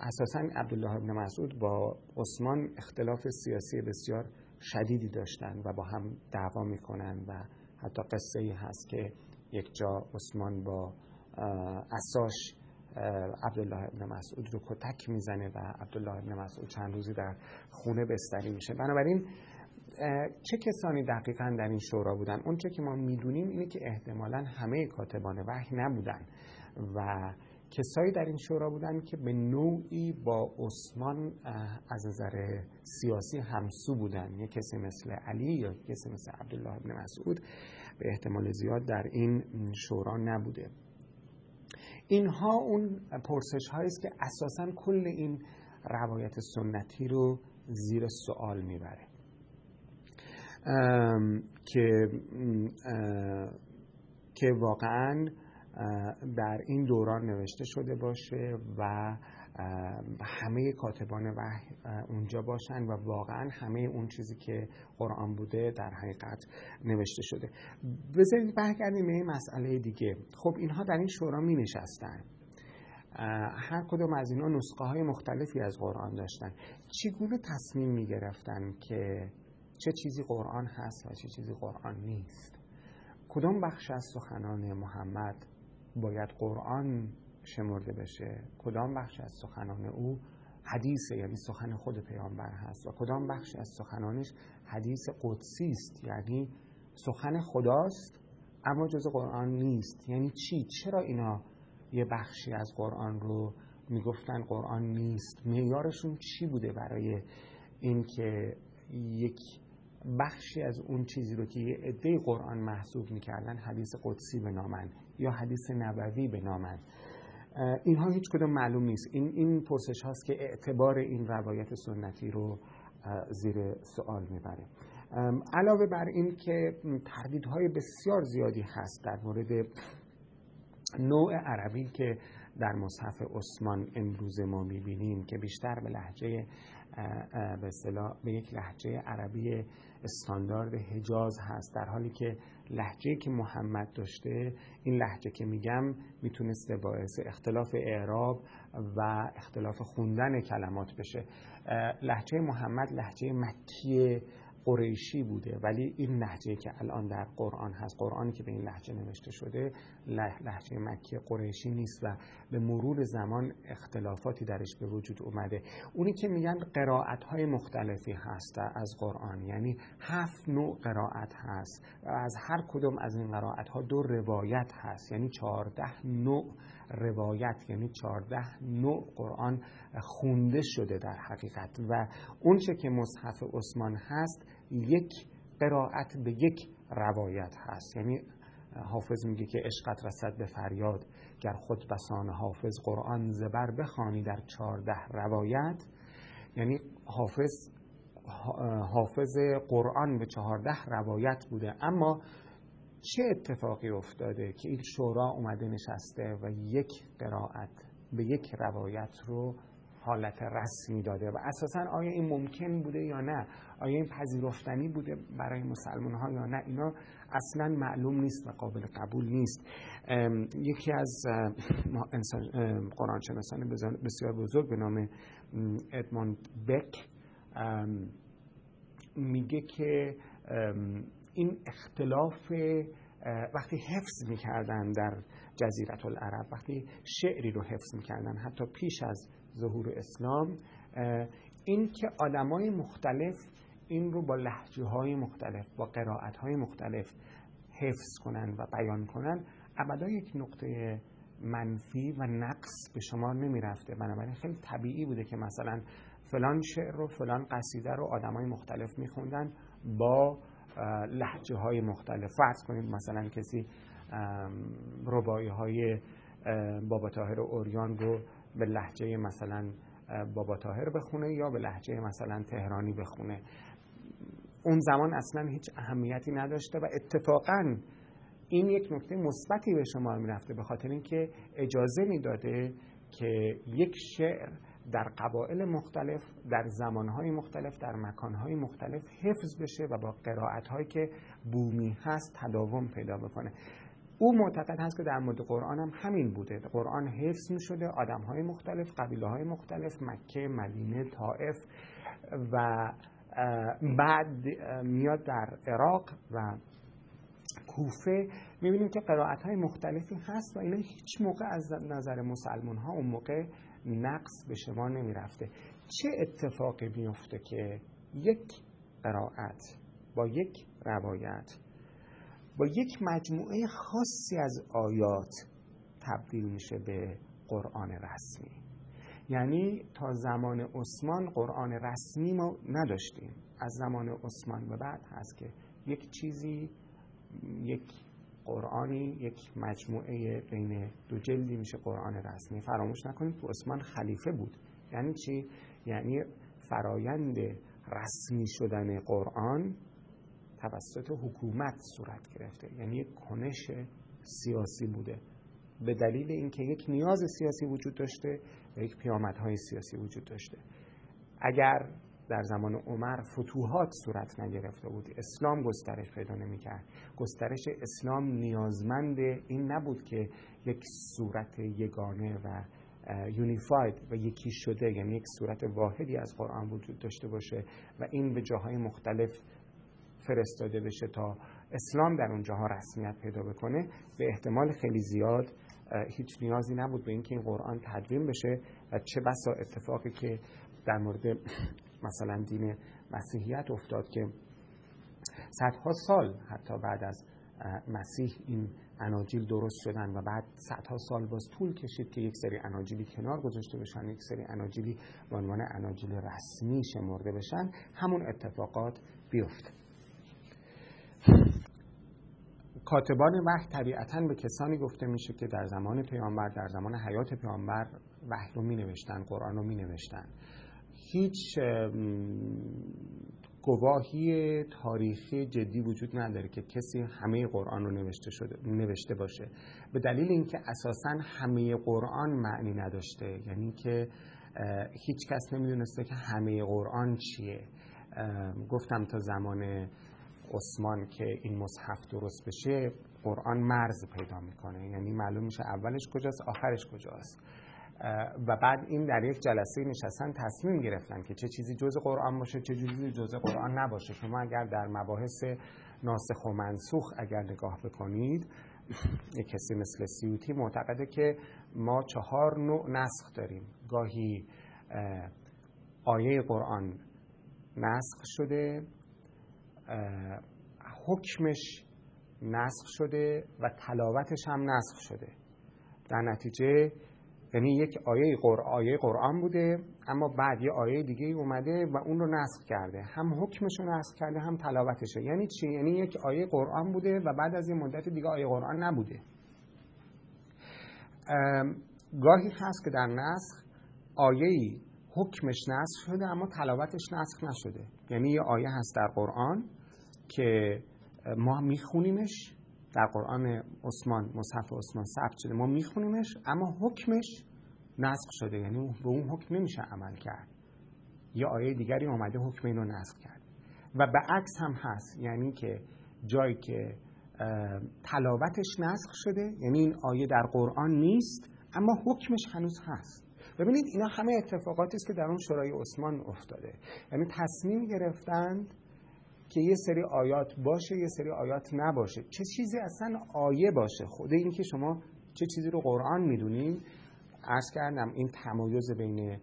A: اساسا عبدالله ابن مسعود با عثمان اختلاف سیاسی بسیار شدیدی داشتن و با هم دعوا می‌کنن و حتی قصه ای هست که یک جا عثمان با اساش عبدالله ابن مسعود رو کتک می‌زنه و عبدالله ابن مسعود چند روزی در خونه بستری میشه. بنابراین چه کسانی دقیقا در این شورا بودن؟ اون چه که ما می‌دونیم اینه که احتمالا همه کاتبان وحی نبودن و کسایی در این شورا بودن که به نوعی با عثمان از نظر سیاسی همسو بودن. یک کسی مثل علی یا کسی مثل عبدالله ابن مسعود به احتمال زیاد در این شورا نبوده. اینها اون پرسش است که اساسا کل این روایت سنتی رو زیر سوال می‌بره. که که واقعا در این دوران نوشته شده باشه و همه کاتبان وحی اونجا باشن و واقعا همه اون چیزی که قرآن بوده در حقیقت نوشته شده. بذارید برگردیم به مسئله دیگه. خب اینها در این شورا می نشستن. هر کدوم از اینا نسخه های مختلفی از قرآن داشتن. چگونه تصمیم می گرفتن که چه چیزی قرآن هست و چه چیزی قرآن نیست. کدام بخش از سخنان محمد باید قرآن شمرده بشه؟ کدام بخش از سخنان او حدیث یعنی سخن خود پیامبر هست. و کدام بخش از سخنانش حدیث قدسی است؟ یعنی سخن خداست اما جز قرآن نیست. یعنی چی؟ چرا اینا یه بخشی از قرآن رو می‌گفتن قرآن نیست؟ معیارشون چی بوده برای اینکه یک بخشی از اون چیزی رو که یه عده قرآن محسوب می‌کردن حدیث قدسی به نامن یا حدیث نبوی به نامن. اینها هیچ کدوم معلوم نیست. این این پرسش هاست که اعتبار این روایت سنتی رو زیر سوال می‌بره. علاوه بر این که تردیدهای بسیار زیادی هست در مورد نوع عربی که در مصحف عثمان امروز ما می‌بینیم که بیشتر به لحجه به به یک لحجه عربی استاندارد حجاز هست. در حالی که لحجه که محمد داشته این لحجه که میگم می‌تونسته باعث اختلاف اعراب و اختلاف خوندن کلمات بشه. لحجه محمد لحجه مکی قریشی بوده. ولی این لحجه که الان در قرآن هست قرآنی که به این لحجه نوشته شده لحجه مکی قریشی نیست و به مرور زمان اختلافاتی درش به وجود اومده. اونی که میگن قرائت های مختلفی هست از قرآن یعنی هفت نوع قرائت هست. و از هر کدوم از این قرائت ها دو روایت هست یعنی چهارده نوع روایت یعنی چهارده نوع قرآن خونده شده در حقیقت. و اونچه که مصحف عثمان هست یک قرائت به یک روایت هست. یعنی حافظ میگه که عشقت رسد به فریاد گر خود بسان حافظ قرآن زبر بخوانی در چهارده روایت. یعنی حافظ حافظ قرآن به چهارده روایت بوده. اما چه اتفاقی افتاده که این شورا اومده نشسته و یک قرائت به یک روایت رو حالت رسمی داده و اساسا آیا این ممکن بوده یا نه؟ آیا این پذیرفتنی بوده برای مسلمان ها یا نه؟ اینا اصلا معلوم نیست و قابل قبول نیست. یکی از قرآن شناسان بسیار بزرگ به نام ادموند بک میگه که این اختلاف وقتی حفظ می‌کردن در جزیرت العرب وقتی شعری رو حفظ می‌کردن حتی پیش از ظهور اسلام این که آدمای مختلف این رو با لحجه های مختلف با قرائت های مختلف حفظ کنن و بیان کنن ابدا یک نقطه منفی و نقص به شما نمی رفته بنابراین خیلی طبیعی بوده که مثلا فلان شعر رو فلان قصیده رو آدمای مختلف میخوندن با لحجه های مختلف. فرض کنید مثلا کسی ربایی های بابا تاهر اوریان رو به لحجه مثلا بابا تاهر بخونه یا به لحجه مثلا تهرانی بخونه. اون زمان اصلا هیچ اهمیتی نداشته و اتفاقا این یک نکته مثبتی به شما می‌رفته به خاطر اینکه اجازه می‌داده که یک شعر در قبایل مختلف در زمانهای مختلف در مکانهای مختلف حفظ بشه و با قرائتهایی که بومی هست تداوم پیدا بکنه. او معتقد هست که در مورد قرآن هم همین بوده. قرآن حفظ می شده آدم های مختلف قبیله های مختلف مکه مدینه طائف و بعد میاد در عراق و کوفه. می‌بینیم که قرائت های مختلفی هست و اینا هیچ موقع از نظر مسلمان ها اون موقع نقص به شما نمی‌رفته. چه اتفاقی میفته که یک قرائت با یک روایت با یک مجموعه خاصی از آیات تبدیل میشه به قرآن رسمی؟ یعنی تا زمان عثمان قرآن رسمی ما نداشتیم. از زمان عثمان به بعد هست که یک چیزی یک قرآنی یک مجموعه بین دو جلدی میشه قرآن رسمی. فراموش نکنید که عثمان خلیفه بود. یعنی چی؟ یعنی فرایند رسمی شدن قرآن توسط حکومت صورت گرفته. یعنی یک کنش سیاسی بوده. به دلیل اینکه یک نیاز سیاسی وجود داشته و یک پیامدهای سیاسی وجود داشته. اگر در زمان عمر فتوحات صورت نگرفته بود. اسلام گسترش پیدا نمی‌کرد. گسترش اسلام نیازمند این نبود که یک صورت یگانه و یونیفاید و یکی شده یعنی یک صورت واحدی از قرآن وجود داشته باشه و این به جاهای مختلف فرستاده بشه تا اسلام در اون جاها رسمیت پیدا بکنه. به احتمال خیلی زیاد هیچ نیازی نبود به اینکه این قرآن تدوین بشه و چه بسا اتفاقی که در مورد مثلا دین مسیحیت افتاد که صدها سال حتی بعد از مسیح این اناجیل درست شدن و بعد صدها سال باز طول کشید که یک سری اناجیلی کنار گذاشته بشن یک سری اناجیلی به عنوان اناجیل رسمی شمرده بشن همون اتفاقات بیفت. کاتبان وحی طبیعتا به کسانی گفته میشه که در زمان پیامبر در زمان حیات پیامبر وحی رو می نوشتن قرآن رو می نوشتن. هیچ گواهی تاریخی جدی وجود نداره که کسی همه قرآن رو نوشته, شده، نوشته باشه. به دلیل اینکه اساسا همه قرآن معنی نداشته یعنی که هیچ کس نمی‌دونسته که همه قرآن چیه. گفتم تا زمان عثمان که این مصحف درست بشه قرآن مرز پیدا می‌کنه. یعنی معلوم میشه اولش کجاست آخرش کجاست. و بعد این در یک جلسه نشستن تصمیم گرفتن که چه چیزی جز قرآن باشه چه چیزی جز قرآن نباشه. شما اگر در مباحث ناسخ و منسوخ اگر نگاه بکنید یک کسی مثل سیوتی معتقده که ما چهار نوع نسخ داریم. گاهی آیه قرآن نسخ شده حکمش نسخ شده و تلاوتش هم نسخ شده. در نتیجه یعنی یک آیه, قر... آیه قرآن بوده اما بعد یه آیه دیگه اومده و اون رو نسخ کرده. هم حکمش رو نسخ کرده هم تلاوتشه یعنی چی؟ یعنی یک آیه قرآن بوده و بعد از یه مدت دیگه آیه قرآن نبوده. گاهی هست که در نسخ آیه حکمش نسخ شده اما تلاوتش نسخ نشده. یعنی یه آیه هست در قرآن که ما میخونیمش در قرآن عثمان مصحف عثمان ثبت شده. ما میخونیمش اما حکمش نسخ شده. یعنی به اون حکم نمیشه عمل کرد. یه آیه دیگری اومده حکم اینو نسخ کرد. و به عکس هم هست. یعنی که جایی که تلاوتش نسخ شده. یعنی این آیه در قرآن نیست اما حکمش هنوز هست. ببینید اینا همه اتفاقاتی است که در اون شورای عثمان افتاده. یعنی تصمیم گرفتند که یه سری آیات باشه یه سری آیات نباشه. چه چیزی اصلا آیه باشه؟ خود این که شما چه چیزی رو قرآن می‌دونین عرض کردم این تمایز بین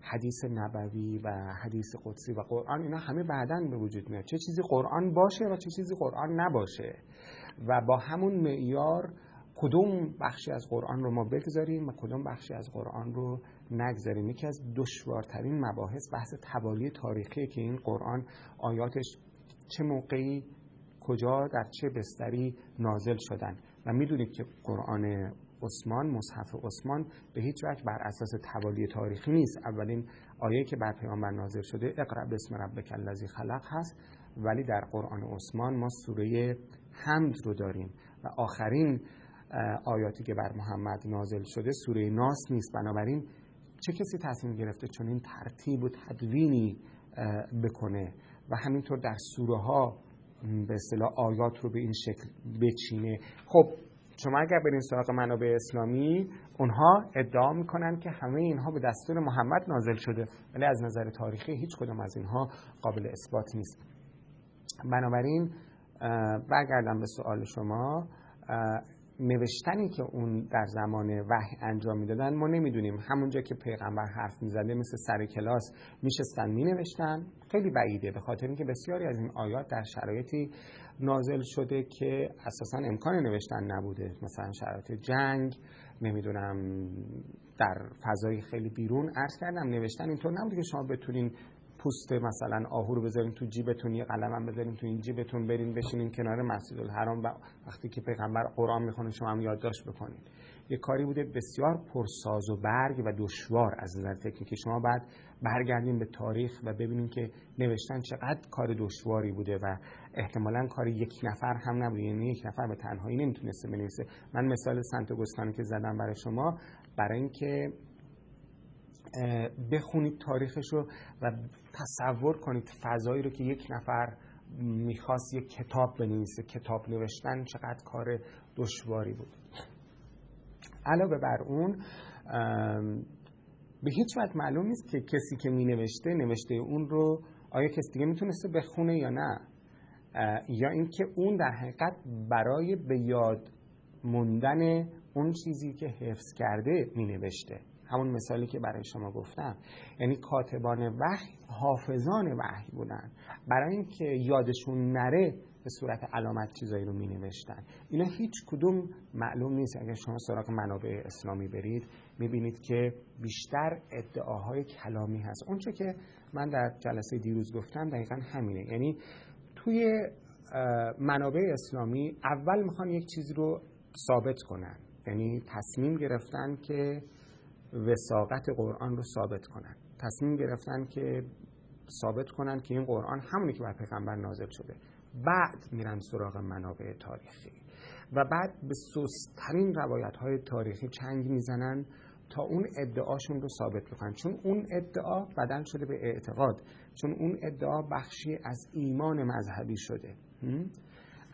A: حدیث نبوی و حدیث قدسی و قرآن اینا همه بعدا به وجود میاد. چه چیزی قرآن باشه و چه چیزی قرآن نباشه. و با همون معیار کدوم بخشی از قرآن رو ما بگذاریم و کدوم بخشی از قرآن رو نگذاریم. یکی از دشوارترین مباحث بحث توالی تاریخی که این قرآن آیاتش چه موقعی کجا در چه بستری نازل شدن. و می‌دونید که قرآن عثمان مصحف عثمان به هیچ وجه بر اساس توالی تاریخی نیست. اولین آیه که بر پیامبر نازل شده اقرا بسم ربک الذی خلق هست. ولی در قرآن عثمان ما سوره حمد رو داریم. و آخرین آیاتی که بر محمد نازل شده سوره ناس نیست. بنابراین چه کسی تصمیم گرفته چون این ترتیب و تدوینی بکنه؟ و همینطور در سوره ها به اصطلاح آیات رو به این شکل بچینه. خب شما اگر برین سراغ منابع اسلامی اونها ادعا می‌کنن که همه اینها به دستور محمد نازل شده ولی از نظر تاریخی هیچ کدوم از اینها قابل اثبات نیست. بنابراین برگردم به سوال شما. نوشتنی که اون در زمان وحی انجام می‌دادن ما نمی‌دونیم. همونجا که پیغمبر حرف می‌زده مثل سر کلاس میشستن مینوشتن. خیلی بعیده. به خاطر اینکه بسیاری از این آیات در شرایطی نازل شده که اساسا امکان نوشتن نبوده. مثلا شرایط جنگ نمی‌دونم در فضای خیلی بیرون عرض کردم نوشتن اینطور نبوده که شما بتونین پوست مثلا آهو رو بذارین تو جیبتون یه قلم هم بذارین تو این جیبتون برین بشینین کنار مسجد الحرام و وقتی که پیغمبر قرآن می‌خونه شما هم یادداشت بکنید یه کاری بوده بسیار پرساز و برگ و دشوار از نظر تکنیکی شما بعد برگردیم به تاریخ و ببینیم که نوشتن چقدر کار دشواری بوده و احتمالا کار یک نفر هم نبوده. یعنی یک نفر به تنهایی نمی‌تونسته بنویسه. من مثال سنت که زدم برای شما برای اینکه بخونید تاریخش رو و تصور کنید فضایی رو که یک نفر می‌خواست یک کتاب بنویسه. کتاب نوشتن چقدر کار دشواری بود. علاوه بر اون به هیچ وقت معلوم نیست که کسی که می نوشته نوشته اون رو آیا کسی دیگه می‌تونسته بخونه یا نه. یا اینکه اون در حقیقت برای به یاد موندن اون چیزی که حفظ کرده می نوشته همون مثالی که برای شما گفتم. یعنی کاتبان وحی حافظان وحی بودن. برای اینکه یادشون نره به صورت علامت چیزایی رو می نوشتن اینا هیچ کدوم معلوم نیست. اگر شما سراغ منابع اسلامی برید می بینید که بیشتر ادعاهای کلامی هست. اونچه که من در جلسه دیروز گفتم دقیقا همینه. یعنی توی منابع اسلامی اول می‌خوان یک چیز رو ثابت کنن. یعنی تصمیم گرفتن که وساقت قرآن رو ثابت کنن. تصمیم گرفتن که ثابت کنن که این قرآن همونی که بر پیغمبر نازل شده. بعد میرن سراغ منابع تاریخی. و بعد به سسترین روایت های تاریخی چنگ می‌زنن تا اون ادعاشون رو ثابت بکنن. چون اون ادعا بدل شده به اعتقاد. چون اون ادعا بخشی از ایمان مذهبی شده.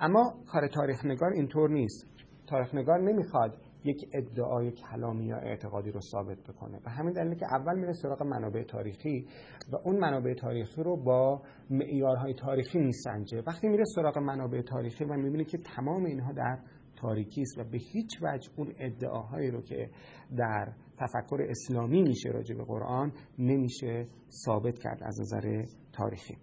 A: اما کار تاریخ نگار اینطور نیست. تاریخ نگار نمی‌خواد یک ادعای کلامی یا اعتقادی رو ثابت بکنه. و همین دلیل که اول میره سراغ منابع تاریخی و اون منابع تاریخی رو با معیارهای تاریخی میسنجه. وقتی میره سراغ منابع تاریخی و می‌بینه که تمام اینها در تاریکی است و به هیچ وجه اون ادعاهایی رو که در تفکر اسلامی میشه راجع به قرآن نمیشه ثابت کرد از نظر تاریخی.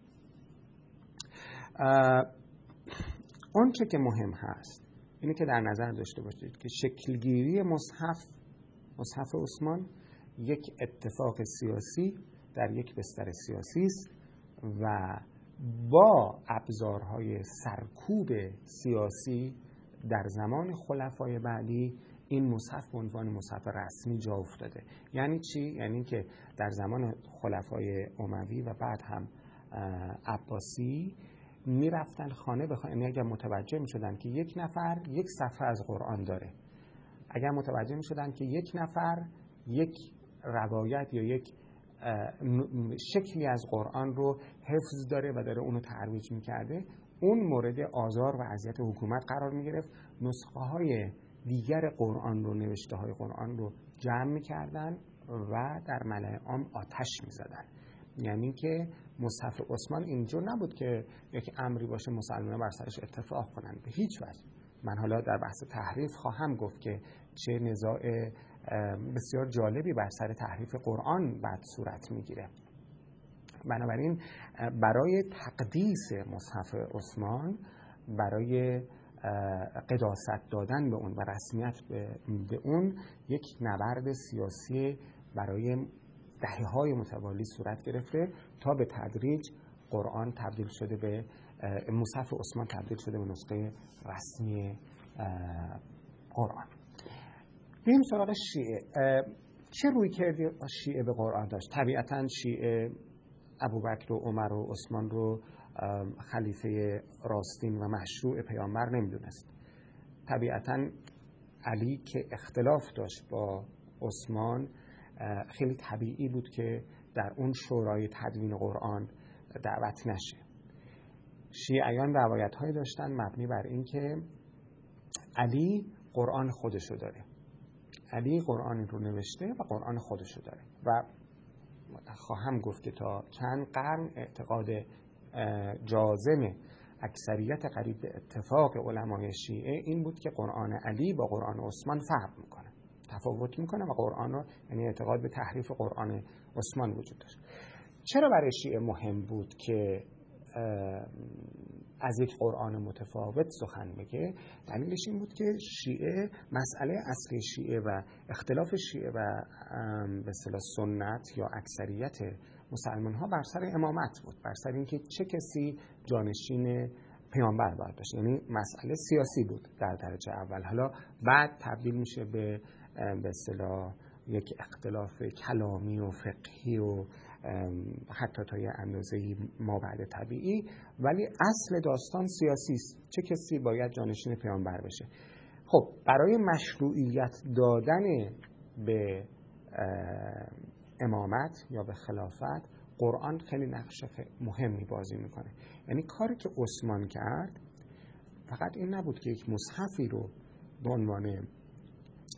A: آنچه که مهم هست اینه که در نظر داشته باشید که شکلگیری مصحف مصحف عثمان یک اتفاق سیاسی در یک بستر سیاسی است و با ابزارهای سرکوب سیاسی در زمان خلفای بعدی این مصحف به عنوان مصحف رسمی جا افتاده. یعنی چی؟ یعنی که در زمان خلفای اموی و بعد هم عباسی می‌رفتن خانه به خانه یعنی اگر متوجه می‌شدن که یک نفر یک صفحه از قرآن داره. اگر متوجه می‌شدن که یک نفر یک روایت یا یک شکلی از قرآن رو حفظ داره و داره اونو ترویج می‌کرده اون مورد آزار و اذیت حکومت قرار می‌گرفت. نسخه های دیگر قرآن رو نوشته های قرآن رو جمع می‌کردن و در ملع عام آتش می‌زدن. یعنی که مصحف عثمان اینجور نبود که یک امری باشه مسلمان بر سرش اتفاق کنند. به هیچ وجه. من حالا در بحث تحریف خواهم گفت که چه نزاع بسیار جالبی بر سر تحریف قرآن بعد صورت می‌گیره. بنابراین برای تقدیس مصحف عثمان برای قداست دادن به اون و رسمیت به اون یک نبرد سیاسی برای دهه های متوالی صورت گرفته تا به تدریج قرآن تبدیل شده به مصحف عثمان تبدیل شده به نسخه رسمی قرآن. بیم سراغ شیعه. چه روی کردی شیعه به قرآن داشت؟ طبیعتا شیعه ابوبکر و عمر و عثمان رو خلیفه راستین و مشروع پیامبر نمی‌دونست. طبیعتا علی که اختلاف داشت با عثمان خیلی طبیعی بود که در اون شورای تدوین قرآن دعوت نشه. شیعیان روایت هایی داشتن مبنی بر اینکه علی قرآن خودشو داره. علی قرآن رو نوشته و قرآن خودشو داره. و خواهم گفت که تا چند قرن اعتقاد جازم اکثریت قریب به اتفاق علمای شیعه این بود که قرآن علی با قرآن عثمان فرق می‌کنه تفاوت می‌کنه و قرآن رو یعنی اعتقاد به تحریف قرآن عثمان وجود داشت. چرا برای شیعه مهم بود که از یک قرآن متفاوت سخن بگه؟ دلیلش این بود که شیعه مسئله اصلی شیعه و اختلاف شیعه و به سنت یا اکثریت مسلمان ها بر سر امامت بود بر سر اینکه چه کسی جانشین پیامبر باید باشه. یعنی مسئله سیاسی بود در درجه اول. حالا بعد تبدیل میشه به به اصطلاح یک اختلاف کلامی و فقهی و حتی تا یه اندازه ما بعد طبیعی. ولی اصل داستان سیاسی است. چه کسی باید جانشین پیامبر بشه؟ خب برای مشروعیت دادن به امامت یا به خلافت قرآن خیلی نقش مهمی بازی می‌کنه. یعنی کاری که عثمان کرد فقط این نبود که یک مصحفی رو به عنوان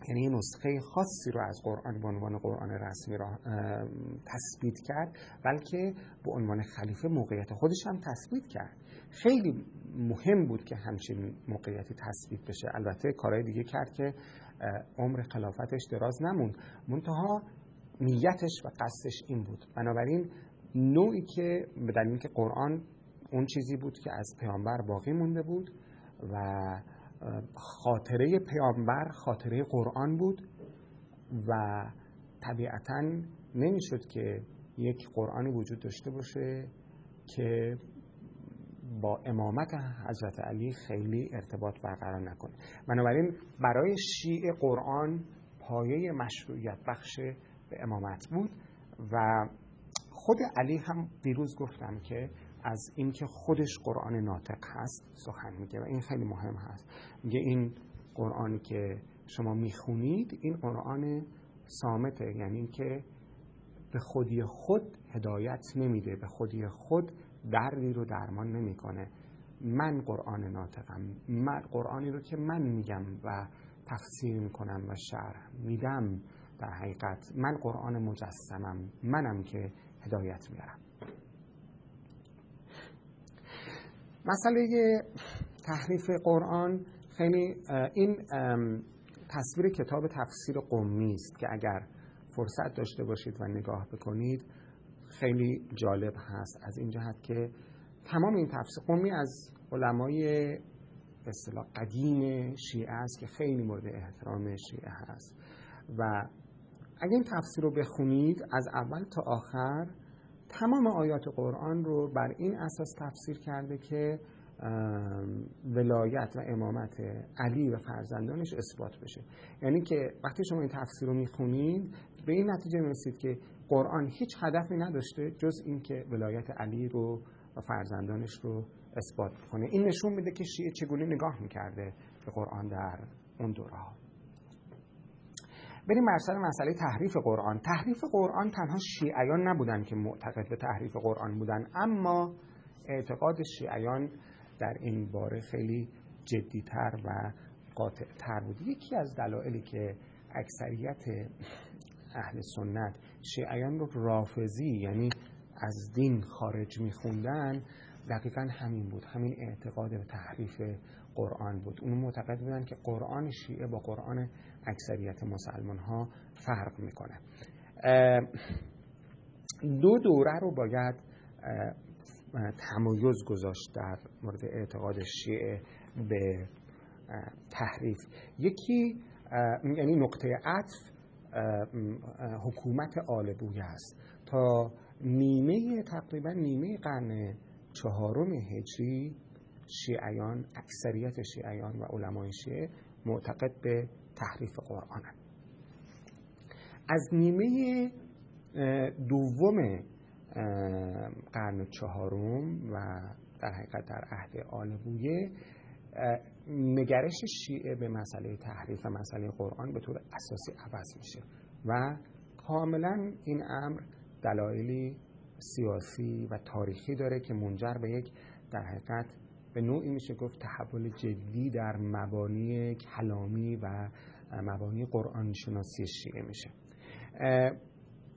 A: یعنی یه نسخه خاصی رو از قرآن به عنوان قرآن رسمی را تثبیت کرد بلکه به عنوان خلیفه موقعیت خودش هم تثبیت کرد. خیلی مهم بود که همچین موقعیتی تثبیت بشه. البته کارهای دیگه کرد که عمر خلافتش دراز نموند. منتها نیتش و قصدش این بود. بنابراین نوعی که به دلیل که قرآن اون چیزی بود که از پیامبر باقی مونده بود و خاطره پیامبر خاطره قرآن بود و طبیعتا نمی‌شد که یک قرآنی وجود داشته باشه که با امامت حضرت علی خیلی ارتباط برقرار نکنه. بنابراین برای شیعه قرآن پایه مشروعیت بخش به امامت بود و خود علی هم دیروز گفتم که از اینکه خودش قرآن ناطق هست سخن میگه و این خیلی مهم هست. میگه این قرآنی که شما می‌خونید این قرآن سامته یعنی اینکه به خودی خود هدایت نمیده به خودی خود دردی رو درمان نمی‌کنه. من قرآن ناطقم من قرآنی رو که من میگم و تفسیر می‌کنم و شرح میدم در حقیقت من قرآن مجسمم منم که هدایت میارم مسئله تحریف قرآن خیلی این تصویر کتاب تفسیر قومی است که اگر فرصت داشته باشید و نگاه بکنید خیلی جالب هست. از این جهت که تمام این تفسیر قومی از علمای اصطلاح قدیم شیعه است که خیلی مورد احترام شیعه هست. و اگر این تفسیر رو بخونید از اول تا آخر تمام آیات قرآن رو بر این اساس تفسیر کرده که ولایت و امامت علی و فرزندانش اثبات بشه. یعنی که وقتی شما این تفسیر رو می‌خونید به این نتیجه می‌رسید که قرآن هیچ هدفی نداشته جز اینکه ولایت علی رو و فرزندانش رو اثبات کنه. این نشون میده که شیعه چگونه نگاه می‌کرده به قرآن در اون دوره بریم بر سر مسئله تحریف قرآن. تحریف قرآن تنها شیعیان نبودن که معتقد به تحریف قرآن بودن اما اعتقاد شیعیان در این باره خیلی جدیتر و قاطعتر بود. یکی از دلایلی که اکثریت اهل سنت شیعیان رو رافضی یعنی از دین خارج میخوندن دقیقا همین بود. همین اعتقاد به تحریف قرآن بود. اون معتقد بودن که قرآن شیعه با قرآن اکثریت مسلمان ها فرق می‌کنه. دو دوره رو باید تمایز گذاشت در مورد اعتقاد شیعه به تحریف. یکی یعنی نقطه عطف حکومت آل بویه است. تا نیمه تقریبا نیمه قرن چهارم هجری شیعیان اکثریت شیعیان و علمای شیعه معتقد به تحریف قرآن از نیمه دوم قرن چهارم و در حقیقت در عهد آل بویه نگرش شیعه به مسئله تحریف و مسئله قرآن به طور اساسی عوض میشه و کاملا این امر دلایلی سیاسی و تاریخی داره که منجر به یک در حقیقت به نوعی میشه گفت تحول جدی در مبانی کلامی و مبانی قرآن شناسی شیعه میشه.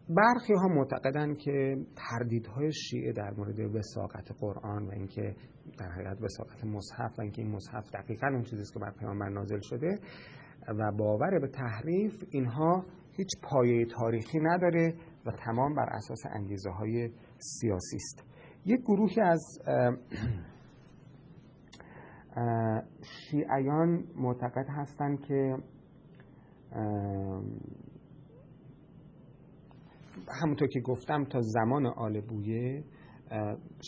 A: برخی ها معتقدند که تردیدهای شیعه در مورد وساقت قرآن و اینکه در حقیقت وساقت مصحف و اینکه این مصحف دقیقا اون چیزی که بر پیامبر نازل شده و باور به تحریف اینها هیچ پایه تاریخی نداره و تمام بر اساس انگیزه های سیاسی است. یک گروهی از شیعیان معتقد هستند که همونطور که گفتم تا زمان آل بویه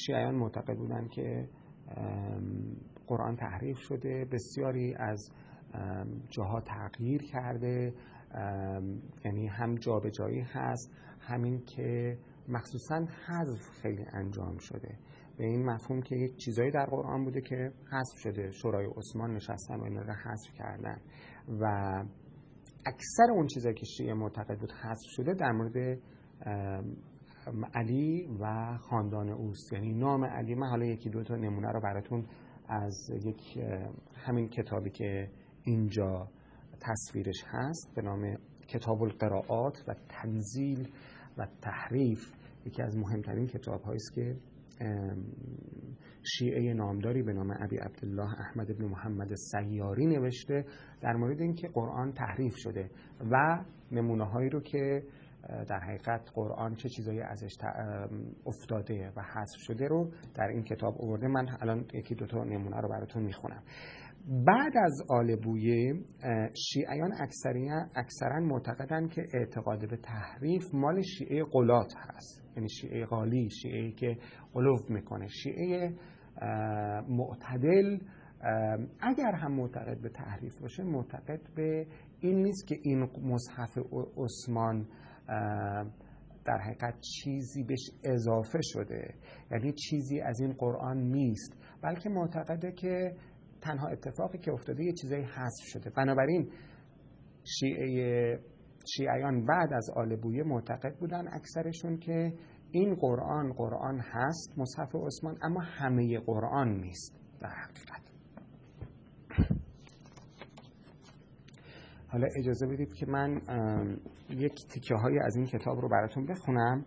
A: شیعیان معتقد بودند که قرآن تحریف شده بسیاری از جاها تغییر کرده یعنی هم جابجایی هست همین که مخصوصا حذف خیلی انجام شده. به این مفهوم که یک چیزایی در قرآن بوده که حذف شده. شورای عثمان نشستن و این رو حذف کردن. و اکثر اون چیزایی که شیعه معتقد بود حذف شده در مورد علی و خاندان اوست. یعنی نام علی من حالا یکی دو تا نمونه رو براتون از یک همین کتابی که اینجا تصویرش هست به نام کتاب القراءات و تنزیل و تحریف یکی از مهمترین کتاب است که شیعه نامداری به نام ابی عبدالله احمد بن محمد سیاری نوشته در مورد اینکه قرآن تحریف شده و نمونه هایی رو که در حقیقت قرآن چه چیزایی ازش افتاده و حذف شده رو در این کتاب آورده. من الان یکی دو تا نمونه رو براتون می‌خونم. بعد از آل بویه شیعیان اکثرا معتقدند که اعتقاد به تحریف مال شیعه قلات هست. یعنی شیعه غالی شیعه که قلوف می‌کنه. شیعه معتدل اگر هم معتقد به تحریف باشه معتقد به این نیست که این مصحف عثمان در حقیقت چیزی بهش اضافه شده. یعنی چیزی از این قرآن نیست. بلکه معتقده که تنها اتفاقی که افتاده یه چیزایی حذف شده. بنابراین شیعه شیعیان بعد از آل بویه معتقد بودن اکثرشون که این قرآن قرآن هست مصحف عثمان اما همه قرآن نیست. در حقیقت. حالا اجازه بدید که من یک تیکه های از این کتاب رو براتون بخونم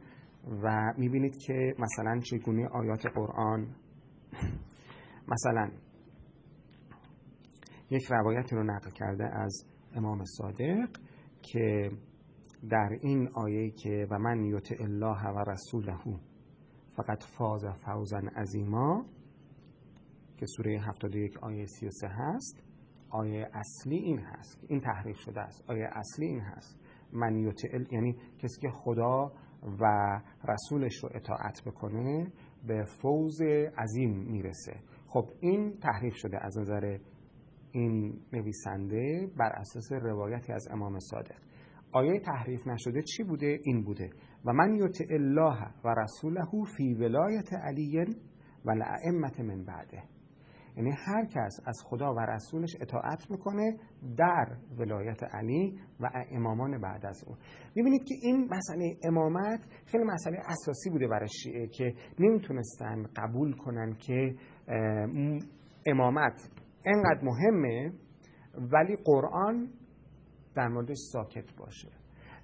A: و می‌بینید که مثلا چگونه آیات قرآن مثلا یک روایت رو نقل کرده از امام صادق که در این آیه که و من یوت الله و رسوله فقط فاز فوزا عظیما که سوره 71 آیه 33 هست آیه اصلی این هست. این تحریف شده است. آیه اصلی این هست. من یوتئل یعنی کسی که خدا و رسولش رو اطاعت بکنه به فوز عظیم می‌رسه. خب این تحریف شده از نظر این نویسنده بر اساس روایتی از امام صادق. آیه تحریف نشده چی بوده؟ این بوده. و من یوت الله و رسوله فی ولایت علی و لعمت من بعده. یعنی هر کس از خدا و رسولش اطاعت می‌کنه در ولایت علی و امامان بعد از اون. می‌بینید که این مسئله امامت خیلی مسئله اساسی بوده برای شیعه که نمی‌تونستن قبول کنن که امامت انقدر مهمه ولی قرآن در موردش ساکت باشه.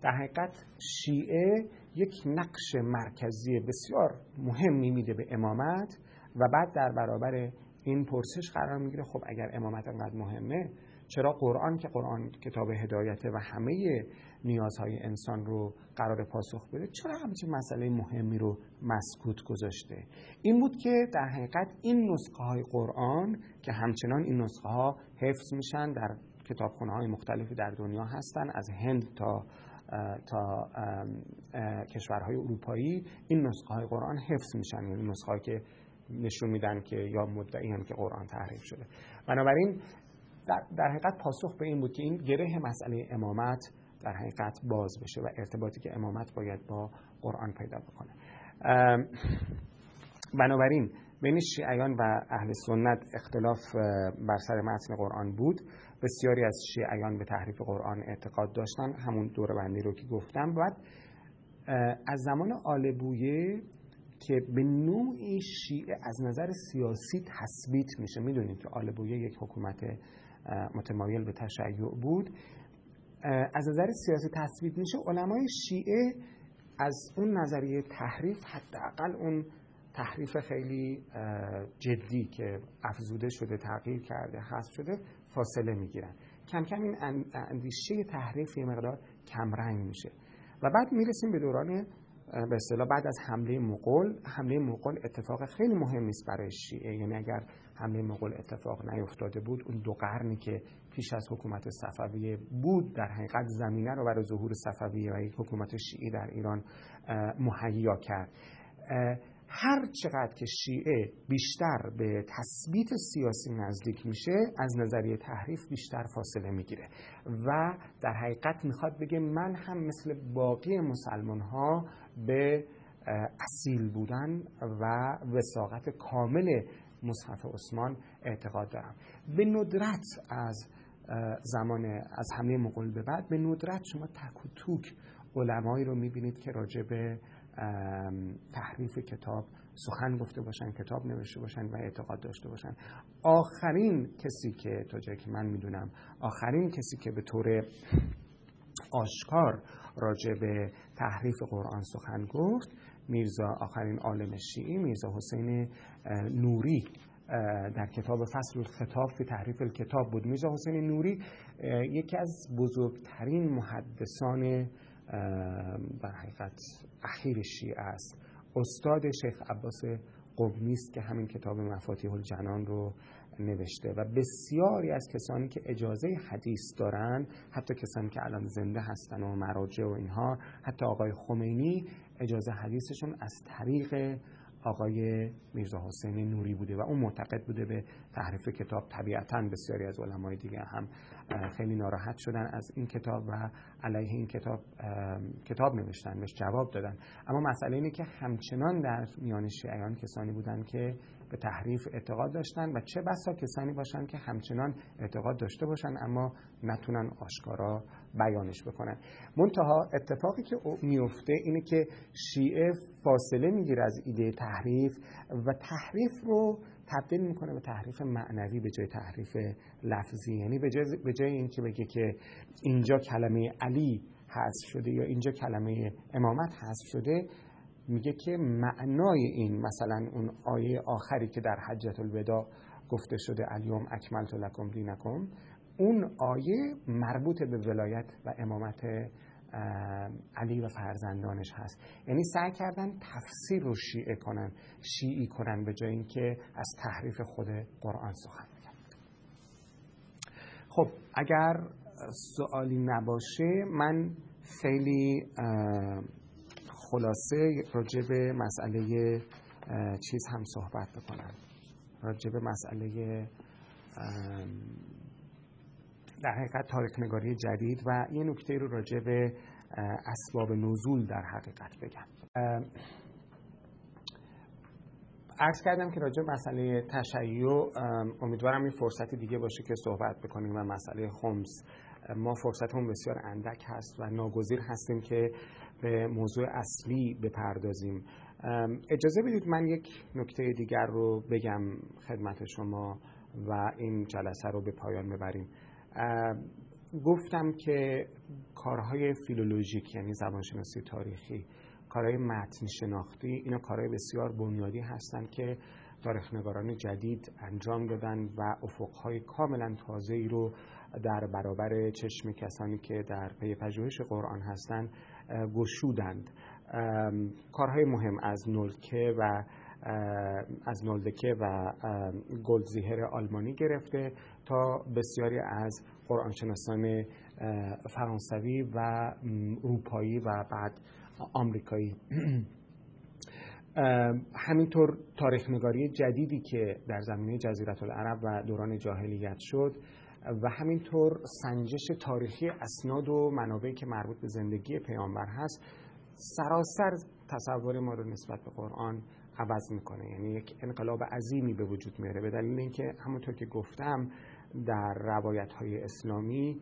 A: در حقیقت شیعه یک نقش مرکزی بسیار مهمی میده به امامت و بعد در برابر این پرسش قرار می‌گیره خب اگر امامت انقدر مهمه چرا قرآن که قرآن کتاب هدایته و همه نیازهای انسان رو قرار پاسخ بده چرا همچین مسئله مهمی رو مسکوت گذاشته؟ این بود که در حقیقت این نسخه های قرآن که همچنان این نسخه ها حفظ میشن در کتابخونه های مختلفی در دنیا هستن از هند تا تا کشورهای اروپایی این نسخه های قرآن حفظ میشن. یعنی نسخه که نشون میدن که یا مدعی هم که قرآن تحریف شده. بنابراین در, در حقیقت پاسخ به این بود که این گره مسئله امامت در حقیقت باز بشه و ارتباطی که امامت باید با قرآن پیدا بکنه. بنابراین بین شیعیان و اهل سنت اختلاف بر سر متن قرآن بود. بسیاری از شیعیان به تحریف قرآن اعتقاد داشتن. همون دور بندی رو که گفتم. بعد از زمان آل بویه که به نوعی شیعه از نظر سیاسی تثبیت میشه. می‌دونید که آل بویه یک حکومت متمایل به تشیع بود. از نظر سیاسی تثبیت میشه. علمای شیعه از اون نظریه تحریف حداقل اون تحریف خیلی جدی که افزوده شده تغییر کرده حذف شده فاصله می‌گیرن. کم کم این اندیشه تحریف یه مقدار کمرنگ میشه. و بعد می‌رسیم به دوران به اصطلاح بعد از حمله مغول حمله مغول اتفاق خیلی مهمی است برای شیعه. یعنی اگر حمله مغول اتفاق نیفتاده بود اون دو قرنی که پیش از حکومت صفویه بود در حقیقت زمینه رو برای ظهور صفویه و یک حکومت شیعی در ایران مهیا کرد. هر چقدر که شیعه بیشتر به تثبیت سیاسی نزدیک میشه از نظریه تحریف بیشتر فاصله می‌گیره. و در حقیقت می‌خواد بگه من هم مثل باقی مسلمان ها به اصیل بودن و وساقت کامل مصحف عثمان اعتقاد دارم. به ندرت از زمان از حمله مغول به بعد به ندرت شما تک و توک علمایی رو می‌بینید که راجع به تحریف کتاب سخن گفته باشن کتاب نوشته باشن و اعتقاد داشته باشن. آخرین کسی که تا جایی که من می‌دونم آخرین کسی که به طور آشکار راجع به تحریف قرآن سخن گفت. میرزا آخرین عالم شیعی میرزا حسین نوری در کتاب فصل الخطاب فی تحریف الکتاب بود. میرزا حسین نوری یکی از بزرگترین محدثان در حقیقت اخیر شیعه است. استاد شیخ عباس قبنی است که همین کتاب مفاتیح الجنان رو نوشته و بسیاری از کسانی که اجازه حدیث دارن حتی کسانی که الان زنده هستن و مراجع و اینها حتی آقای خمینی اجازه حدیثشون از طریق آقای میرزا حسین نوری بوده و اون معتقد بوده به تحریف کتاب. طبیعتا بسیاری از علمای دیگه هم خیلی ناراحت شدن از این کتاب و علیه این کتاب کتاب نوشتن بهش جواب دادن. اما مسئله اینه که همچنان در میان شیعیان کسانی بودن که به تحریف اعتقاد داشتن و چه بسا کسانی باشن که همچنان اعتقاد داشته باشن اما نتونن آشکارا بیانش بکنن. منتها اتفاقی که میفته اینه که شیعه فاصله می‌گیره از ایده تحریف و تحریف رو تبدیل می‌کنه به تحریف معنوی به جای تحریف لفظی. یعنی به جای, به جای اینکه بگه که اینجا کلمه علی حذف شده یا اینجا کلمه امامت حذف شده میگه که معنای این مثلا اون آیه آخری که در حجت الوداع گفته شده الیوم اکملت لکم دینکم اون آیه مربوط به ولایت و امامت علی و فرزندانش هست. یعنی سعی کردن تفسیر رو شیعه کنن شیعی کنن به جای اینکه از تحریف خود قرآن سخن بگن. خب اگر سوالی نباشه من خیلی خلاصه راجع به مسئله چیز هم صحبت بکنم. راجع به مسئله در حقیقت تاریخ نگاری جدید و یه نکته رو راجع به اسباب نزول در حقیقت بگم. عرض کردم که راجع مسئله تشیع امیدوارم این فرصتی دیگه باشه که صحبت بکنیم و مسئله خمس. ما فرصت هم بسیار اندک هست و ناگزیر هستیم که به موضوع اصلی بپردازیم. اجازه بدید من یک نکته دیگر رو بگم خدمت شما و این جلسه رو به پایان ببریم. گفتم که کارهای فیلولوژیک یعنی زبانشناسی تاریخی کارهای متن شناختی اینا کارهای بسیار بنیادی هستند که تاریخنگاران جدید انجام دادن و افقهای کاملا تازه ای رو در برابر چشم کسانی که در پی پژوهش قرآن هستند گشودند. کارهای مهم از نولکه و از نولدکه و گلدزیهر آلمانی گرفته تا بسیاری از قرآنشناسان فرانسوی و اروپایی و بعد آمریکایی. همینطور تاریخ نگاری جدیدی که در زمینه جزیرت العرب و دوران جاهلیت شد و همینطور سنجش تاریخی اسناد و منابعی که مربوط به زندگی پیامبر هست سراسر تصور ما رو نسبت به قرآن عوض می‌کنه. یعنی یک انقلاب عظیمی به وجود میاره. به دلیل اینکه همونطور که گفتم در روایت های اسلامی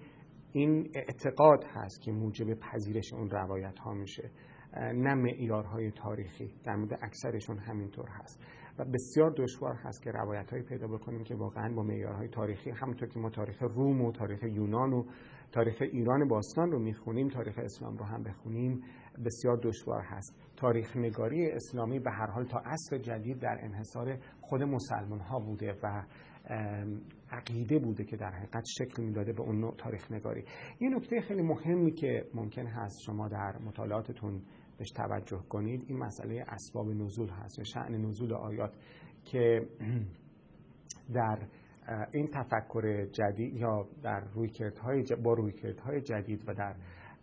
A: این اعتقاد هست که موجب پذیرش اون روایت ها میشه نه معیارهای تاریخی در مورد اکثرشون همینطور هست. و بسیار دشوار هست که روایت های پیدا بکنیم که واقعا با معیارهای تاریخی همونطور که ما تاریخ روم و تاریخ یونان و تاریخ ایران باستان رو می‌خونیم تاریخ اسلام رو هم بخونیم بسیار دشوار هست. تاریخ نگاری اسلامی به هر حال تا عصر جدید در انحصار خود مسلمان ها بوده و عقیده بوده که در حقیقت شکل می‌داده به اون نوع تاریخ نگاری یه نکته خیلی مهمی که ممکن هست شما در مطالعاتتون بهش توجه کنید. این مسئله اسباب نزول هست یا شعن نزول آیات که در این تفکر جدید یا در رویکردهای با رویکردهای جدید و در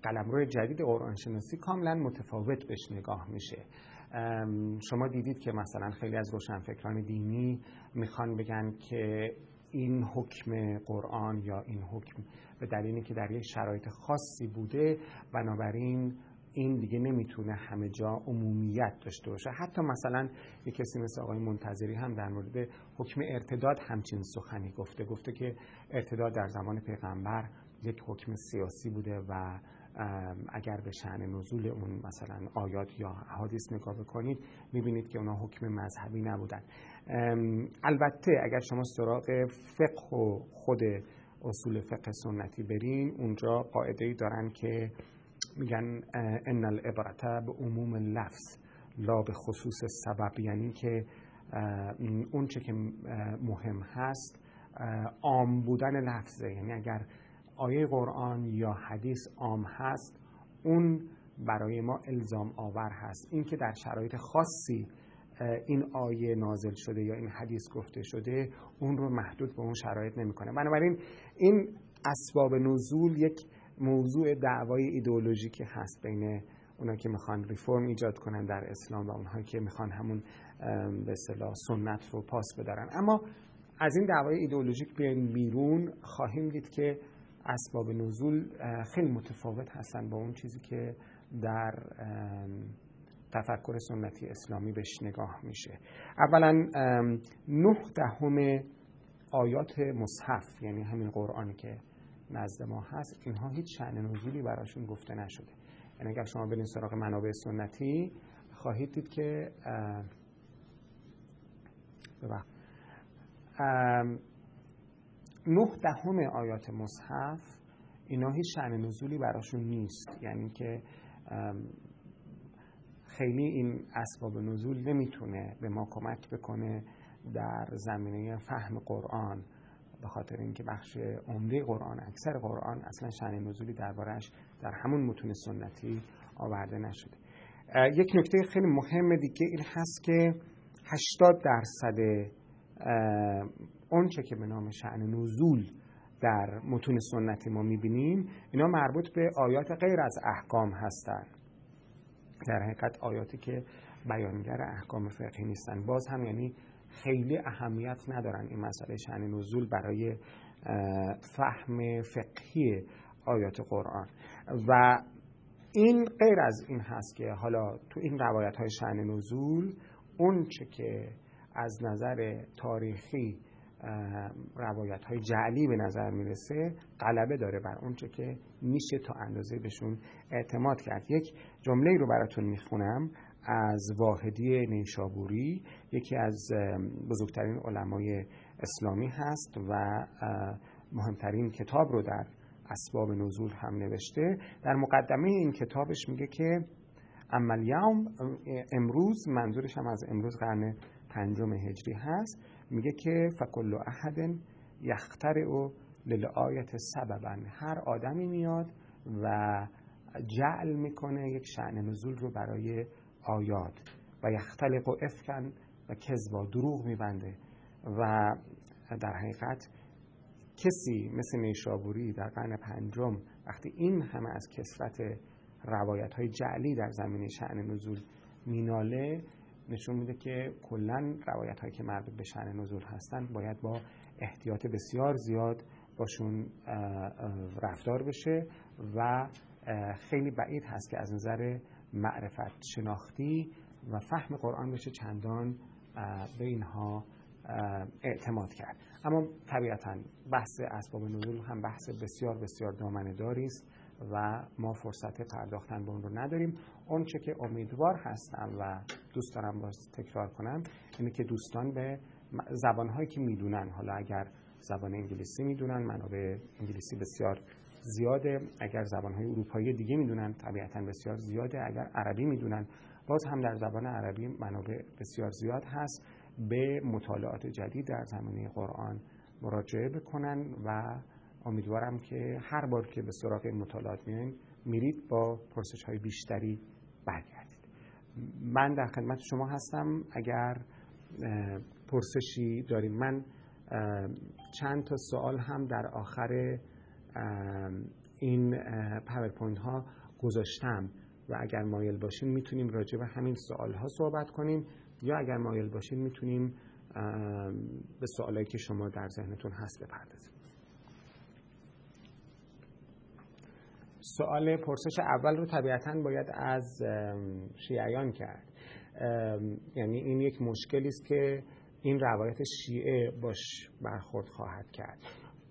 A: قلمرو جدید قرآن شناسی کاملا متفاوت بهش نگاه میشه. شما دیدید که مثلا خیلی از روشنفکران دینی می‌خوان بگن که این حکم قرآن یا این حکم به دلیلی که در یک شرایط خاصی بوده بنابراین این دیگه نمی‌تونه همه جا عمومیت داشته باشه. حتی مثلا یک کسی مثل آقای منتظری هم در مورد حکم ارتداد همچین سخنی گفته. گفته که ارتداد در زمان پیغمبر یک حکم سیاسی بوده و اگر به شعن نزول اون مثلا آیات یا حادیث نگاه بکنید می‌بینید که اونا حکم مذهبی نبودن. البته اگر شما سراغ فقه و خود اصول فقه سنتی برین اونجا قاعده ای دارن که میگن ان العبرت به عموم لفظ لا به خصوص سبب. یعنی که اون چه که مهم هست عام بودن لفظه. یعنی اگر آیه قرآن یا حدیث عام هست اون برای ما الزام آور هست. اینکه در شرایط خاصی این آیه نازل شده یا این حدیث گفته شده اون رو محدود به اون شرایط نمی‌کنه. بنابراین این اسباب نزول یک موضوع دعوای ایدئولوژیکی هست بین اونا که می‌خوان ریفرم ایجاد کنن در اسلام و اونهایی که می‌خوان همون به اصطلاح سنت رو پاس بدارن. اما از این دعوای ایدئولوژیک بیاین بیرون خواهیم دید که اسباب نزول خیلی متفاوت هستن با اون چیزی که در تفکر سنتی اسلامی بهش نگاه میشه. اولا نه دهم آیات مصحف یعنی همین قرآنی که نزد ما هست اینها هیچ شعن نزولی براشون گفته نشده. یعنی اگر شما برین سراغ منابع سنتی خواهید دید که نه دهم آیات مصحف اینا هیچ شعن نزولی براشون نیست. یعنی که خیلی این اسباب نزول نمی‌تونه به ما کمک بکنه در زمینه فهم قرآن. به خاطر اینکه بخش عمده قرآن اکثر قرآن اصلا شأن نزولی دربارش در همون متون سنتی آورده نشده. یک نکته خیلی مهم دیگه این هست که 80 درصد اونچه که به نام شعن نزول در متون سنتی ما می‌بینیم اینا مربوط به آیات غیر از احکام هستند در حقیقت آیاتی که بیانگر احکام فقهی نیستن. باز هم یعنی خیلی اهمیت ندارن این مسئله شأن نزول برای فهم فقهی آیات قرآن. و این غیر از این هست که حالا تو این روایت های شأن نزول اون چه که از نظر تاریخی روایت های جعلی به نظر می‌رسه غلبه داره بر اونچه که میشه تا اندازه بهشون اعتماد کرد. یک جمله رو براتون می‌خونم. از واحدی نیشابوری یکی از بزرگترین علمای اسلامی هست و مهمترین کتاب رو در اسباب نزول هم نوشته. در مقدمه این کتابش میگه که یوم امروز منظورش هم از امروز قرن پنجم هجری هست میگه که فکل احد یختر او للآیت سببا هر آدمی میاد و جعل می‌کنه یک شعن نزول رو برای آیات و یختلق و افکن و کذبا دروغ میبنده و در حقیقت کسی مثل نیشابوری در قرن پنجم وقتی این همه از کسرت روایت های جعلی در زمینه شعن نزول میناله نشون میده که کلا روایت هایی که مربوط به شعن نزول هستن باید با احتیاط بسیار زیاد باشون رفتار بشه و خیلی بعید هست که از نظر معرفت شناختی و فهم قرآن بشه چندان به اینها اعتماد کرد. اما طبیعتا بحث اسباب نزول هم بحث بسیار بسیار دامنه داری است و ما فرصت پرداختن به اون رو نداریم. اون چه که امیدوار هستم و دوست دارم باز تکرار کنم اینه که دوستان به زبانهایی که می‌دونن حالا اگر زبان انگلیسی می‌دونن منابع انگلیسی بسیار زیاده اگر زبانهای اروپایی دیگه می‌دونن طبیعتا بسیار زیاده اگر عربی می‌دونن باز هم در زبان عربی منابع بسیار زیاد هست به مطالعات جدید در زمینه قرآن مراجعه بکنن و امیدوارم که هر بار که به سراغ این مطالعات میایین میرید با پرسش های بیشتری برگردید. من در خدمت شما هستم. اگر پرسشی داریم من چند تا سوال هم در آخر این پاورپوینت ها گذاشتم و اگر مایل باشین می‌تونیم راجع به همین سوال ها صحبت کنیم یا اگر مایل باشین می‌تونیم به سوالایی که شما در ذهنتون هست بپردازیم. سوال پرسش اول رو طبیعتا باید از شیعیان کرد. یعنی این یک مشکلی است که این روایت شیعه باش برخورد خواهد کرد.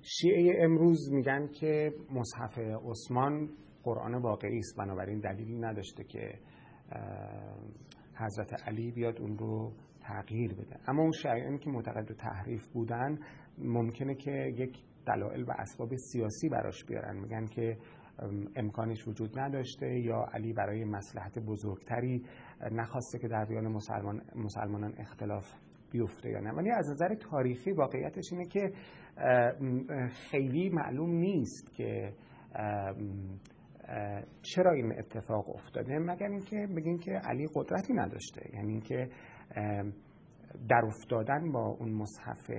A: شیعه امروز میگن که مصحف عثمان قرآن واقعی است بنابراین دلیلی نداشته که حضرت علی بیاد اون رو تغییر بده. اما اون شیعیانی که معتقد به تحریف بودن ممکنه که یک دلایل و اسباب سیاسی براش بیارن. میگن که امکانش وجود نداشته یا علی برای مسلحت بزرگتری نخواسته که در بیان مسلمان مسلمانان اختلاف بیفته یا نه. ولی از نظر تاریخی واقعیتش اینه که خیلی معلوم نیست که چرا این اتفاق افتاده. مگر اینکه بگیم که علی قدرتی نداشته. یعنی اینکه در افتادن با اون مصحف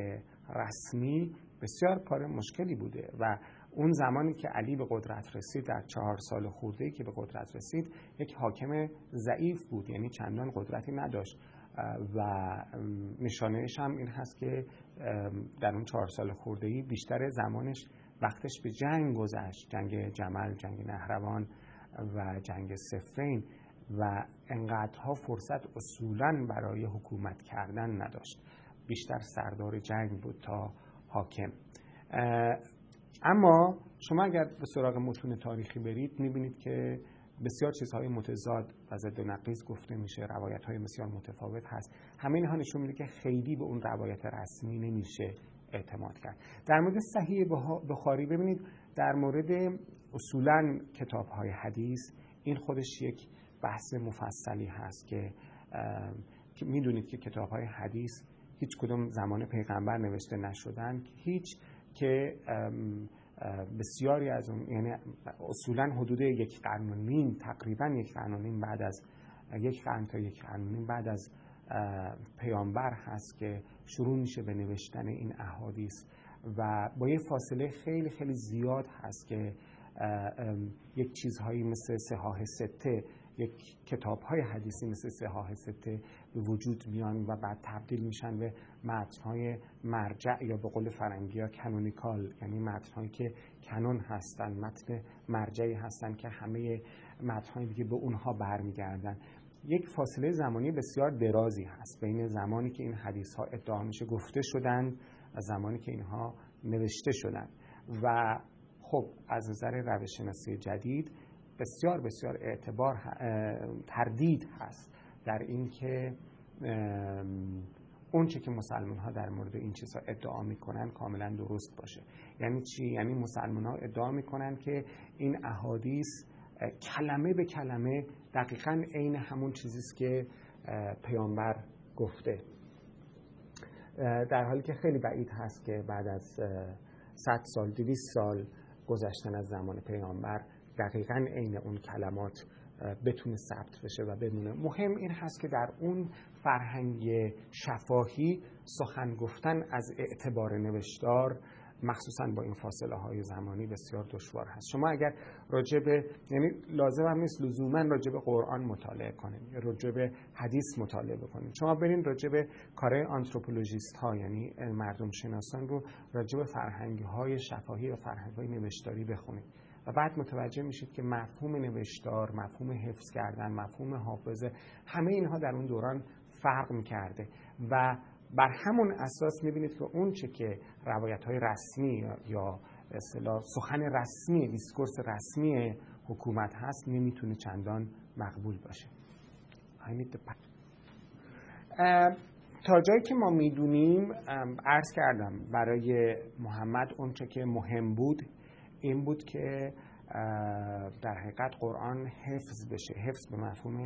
A: رسمی بسیار کار مشکلی بوده و اون زمانی که علی به قدرت رسید در چهار سال خورده که به قدرت رسید یک حاکم ضعیف بود. یعنی چندان قدرتی نداشت. و نشانهش هم این هست که در اون چهار سال خورده ای بیشتر زمانش وقتش به جنگ گذشت. جنگ جمل جنگ نهروان و جنگ سفرین و انقدرها فرصت اصولا برای حکومت کردن نداشت. بیشتر سردار جنگ بود تا حاکم. اما شما اگر به سراغ متون تاریخی برید می‌بینید که بسیار چیزهای متضاد و ضد نقیض گفته میشه روایت های بسیار متفاوت هست. همه اینها نشون میده که خیلی به اون روایت رسمی نمیشه اعتماد کرد. در مورد صحیح بخاری ببینید در مورد اصولا کتاب های حدیث این خودش یک بحث مفصلی هست که می‌دونید که کتاب های حدیث هیچ کدوم زمان پیغمبر نوشته نشدن. هیچ که بسیاری از اون یعنی اصولا حدود یک قرن و نیم تقریبا یک قرن و نیم بعد از یک قرن تا یک قرن و نیم بعد از پیامبر هست که شروع میشه به نوشتن این احادیث و با یه فاصله خیلی خیلی زیاد هست که یک چیزهایی مثل سهاه سته یک کتاب های حدیثی مثل سهاه سته به وجود میان و بعد تبدیل میشن به متن های مرجع یا به قول فرنگی ها کنونیکال یعنی متن هایی که کنون هستن متن مرجعی هستن که همه متن های دیگه به اونها برمیگردن. یک فاصله زمانی بسیار درازی هست بین زمانی که این حدیث ها ادعا میشه گفته شدن و زمانی که اینها نوشته شدن. و خب از نظر روش شناسی جدید بسیار بسیار اعتبار تردید هست در اینکه اون چه که مسلمان ها در مورد این چیزها ادعا می‌کنن کاملا درست باشه. یعنی چی؟ یعنی مسلمان ها ادعا می‌کنن که این احادیث کلمه به کلمه دقیقا عین همون چیزی است که پیامبر گفته. در حالی که خیلی بعید هست که بعد از 100 سال 200 سال گذشتن از زمان پیامبر دقیقا عین اون کلمات بتونه ثبت بشه و بمونه مهم این هست که در اون فرهنگ شفاهی سخن گفتن از اعتبار نوشتار مخصوصا با این فاصله های زمانی بسیار دشوار هست. شما اگر راجع به یعنی لازم هم نیست لزوما راجع به قرآن مطالعه کنید به حدیث مطالعه بکنید شما برین راجع به کار anthropologist ها یعنی مردم شناسان رو راجع به فرهنگ های شفاهی و فرهنگ های نوشتاری بخونید. و بعد متوجه میشید که مفهوم نوشتار مفهوم حفظ کردن مفهوم حافظه همه اینها در اون دوران فرق می‌کرده. و بر همون اساس می‌بینید که اون چه که روایت های رسمی یا اصطلاح سخن رسمی discourse رسمی حکومت هست نمی‌تونه چندان مقبول باشه. تا جایی که ما می‌دونیم عرض کردم برای محمد اونچه که مهم بود این بود که در حقیقت قرآن حفظ بشه حفظ به مفهوم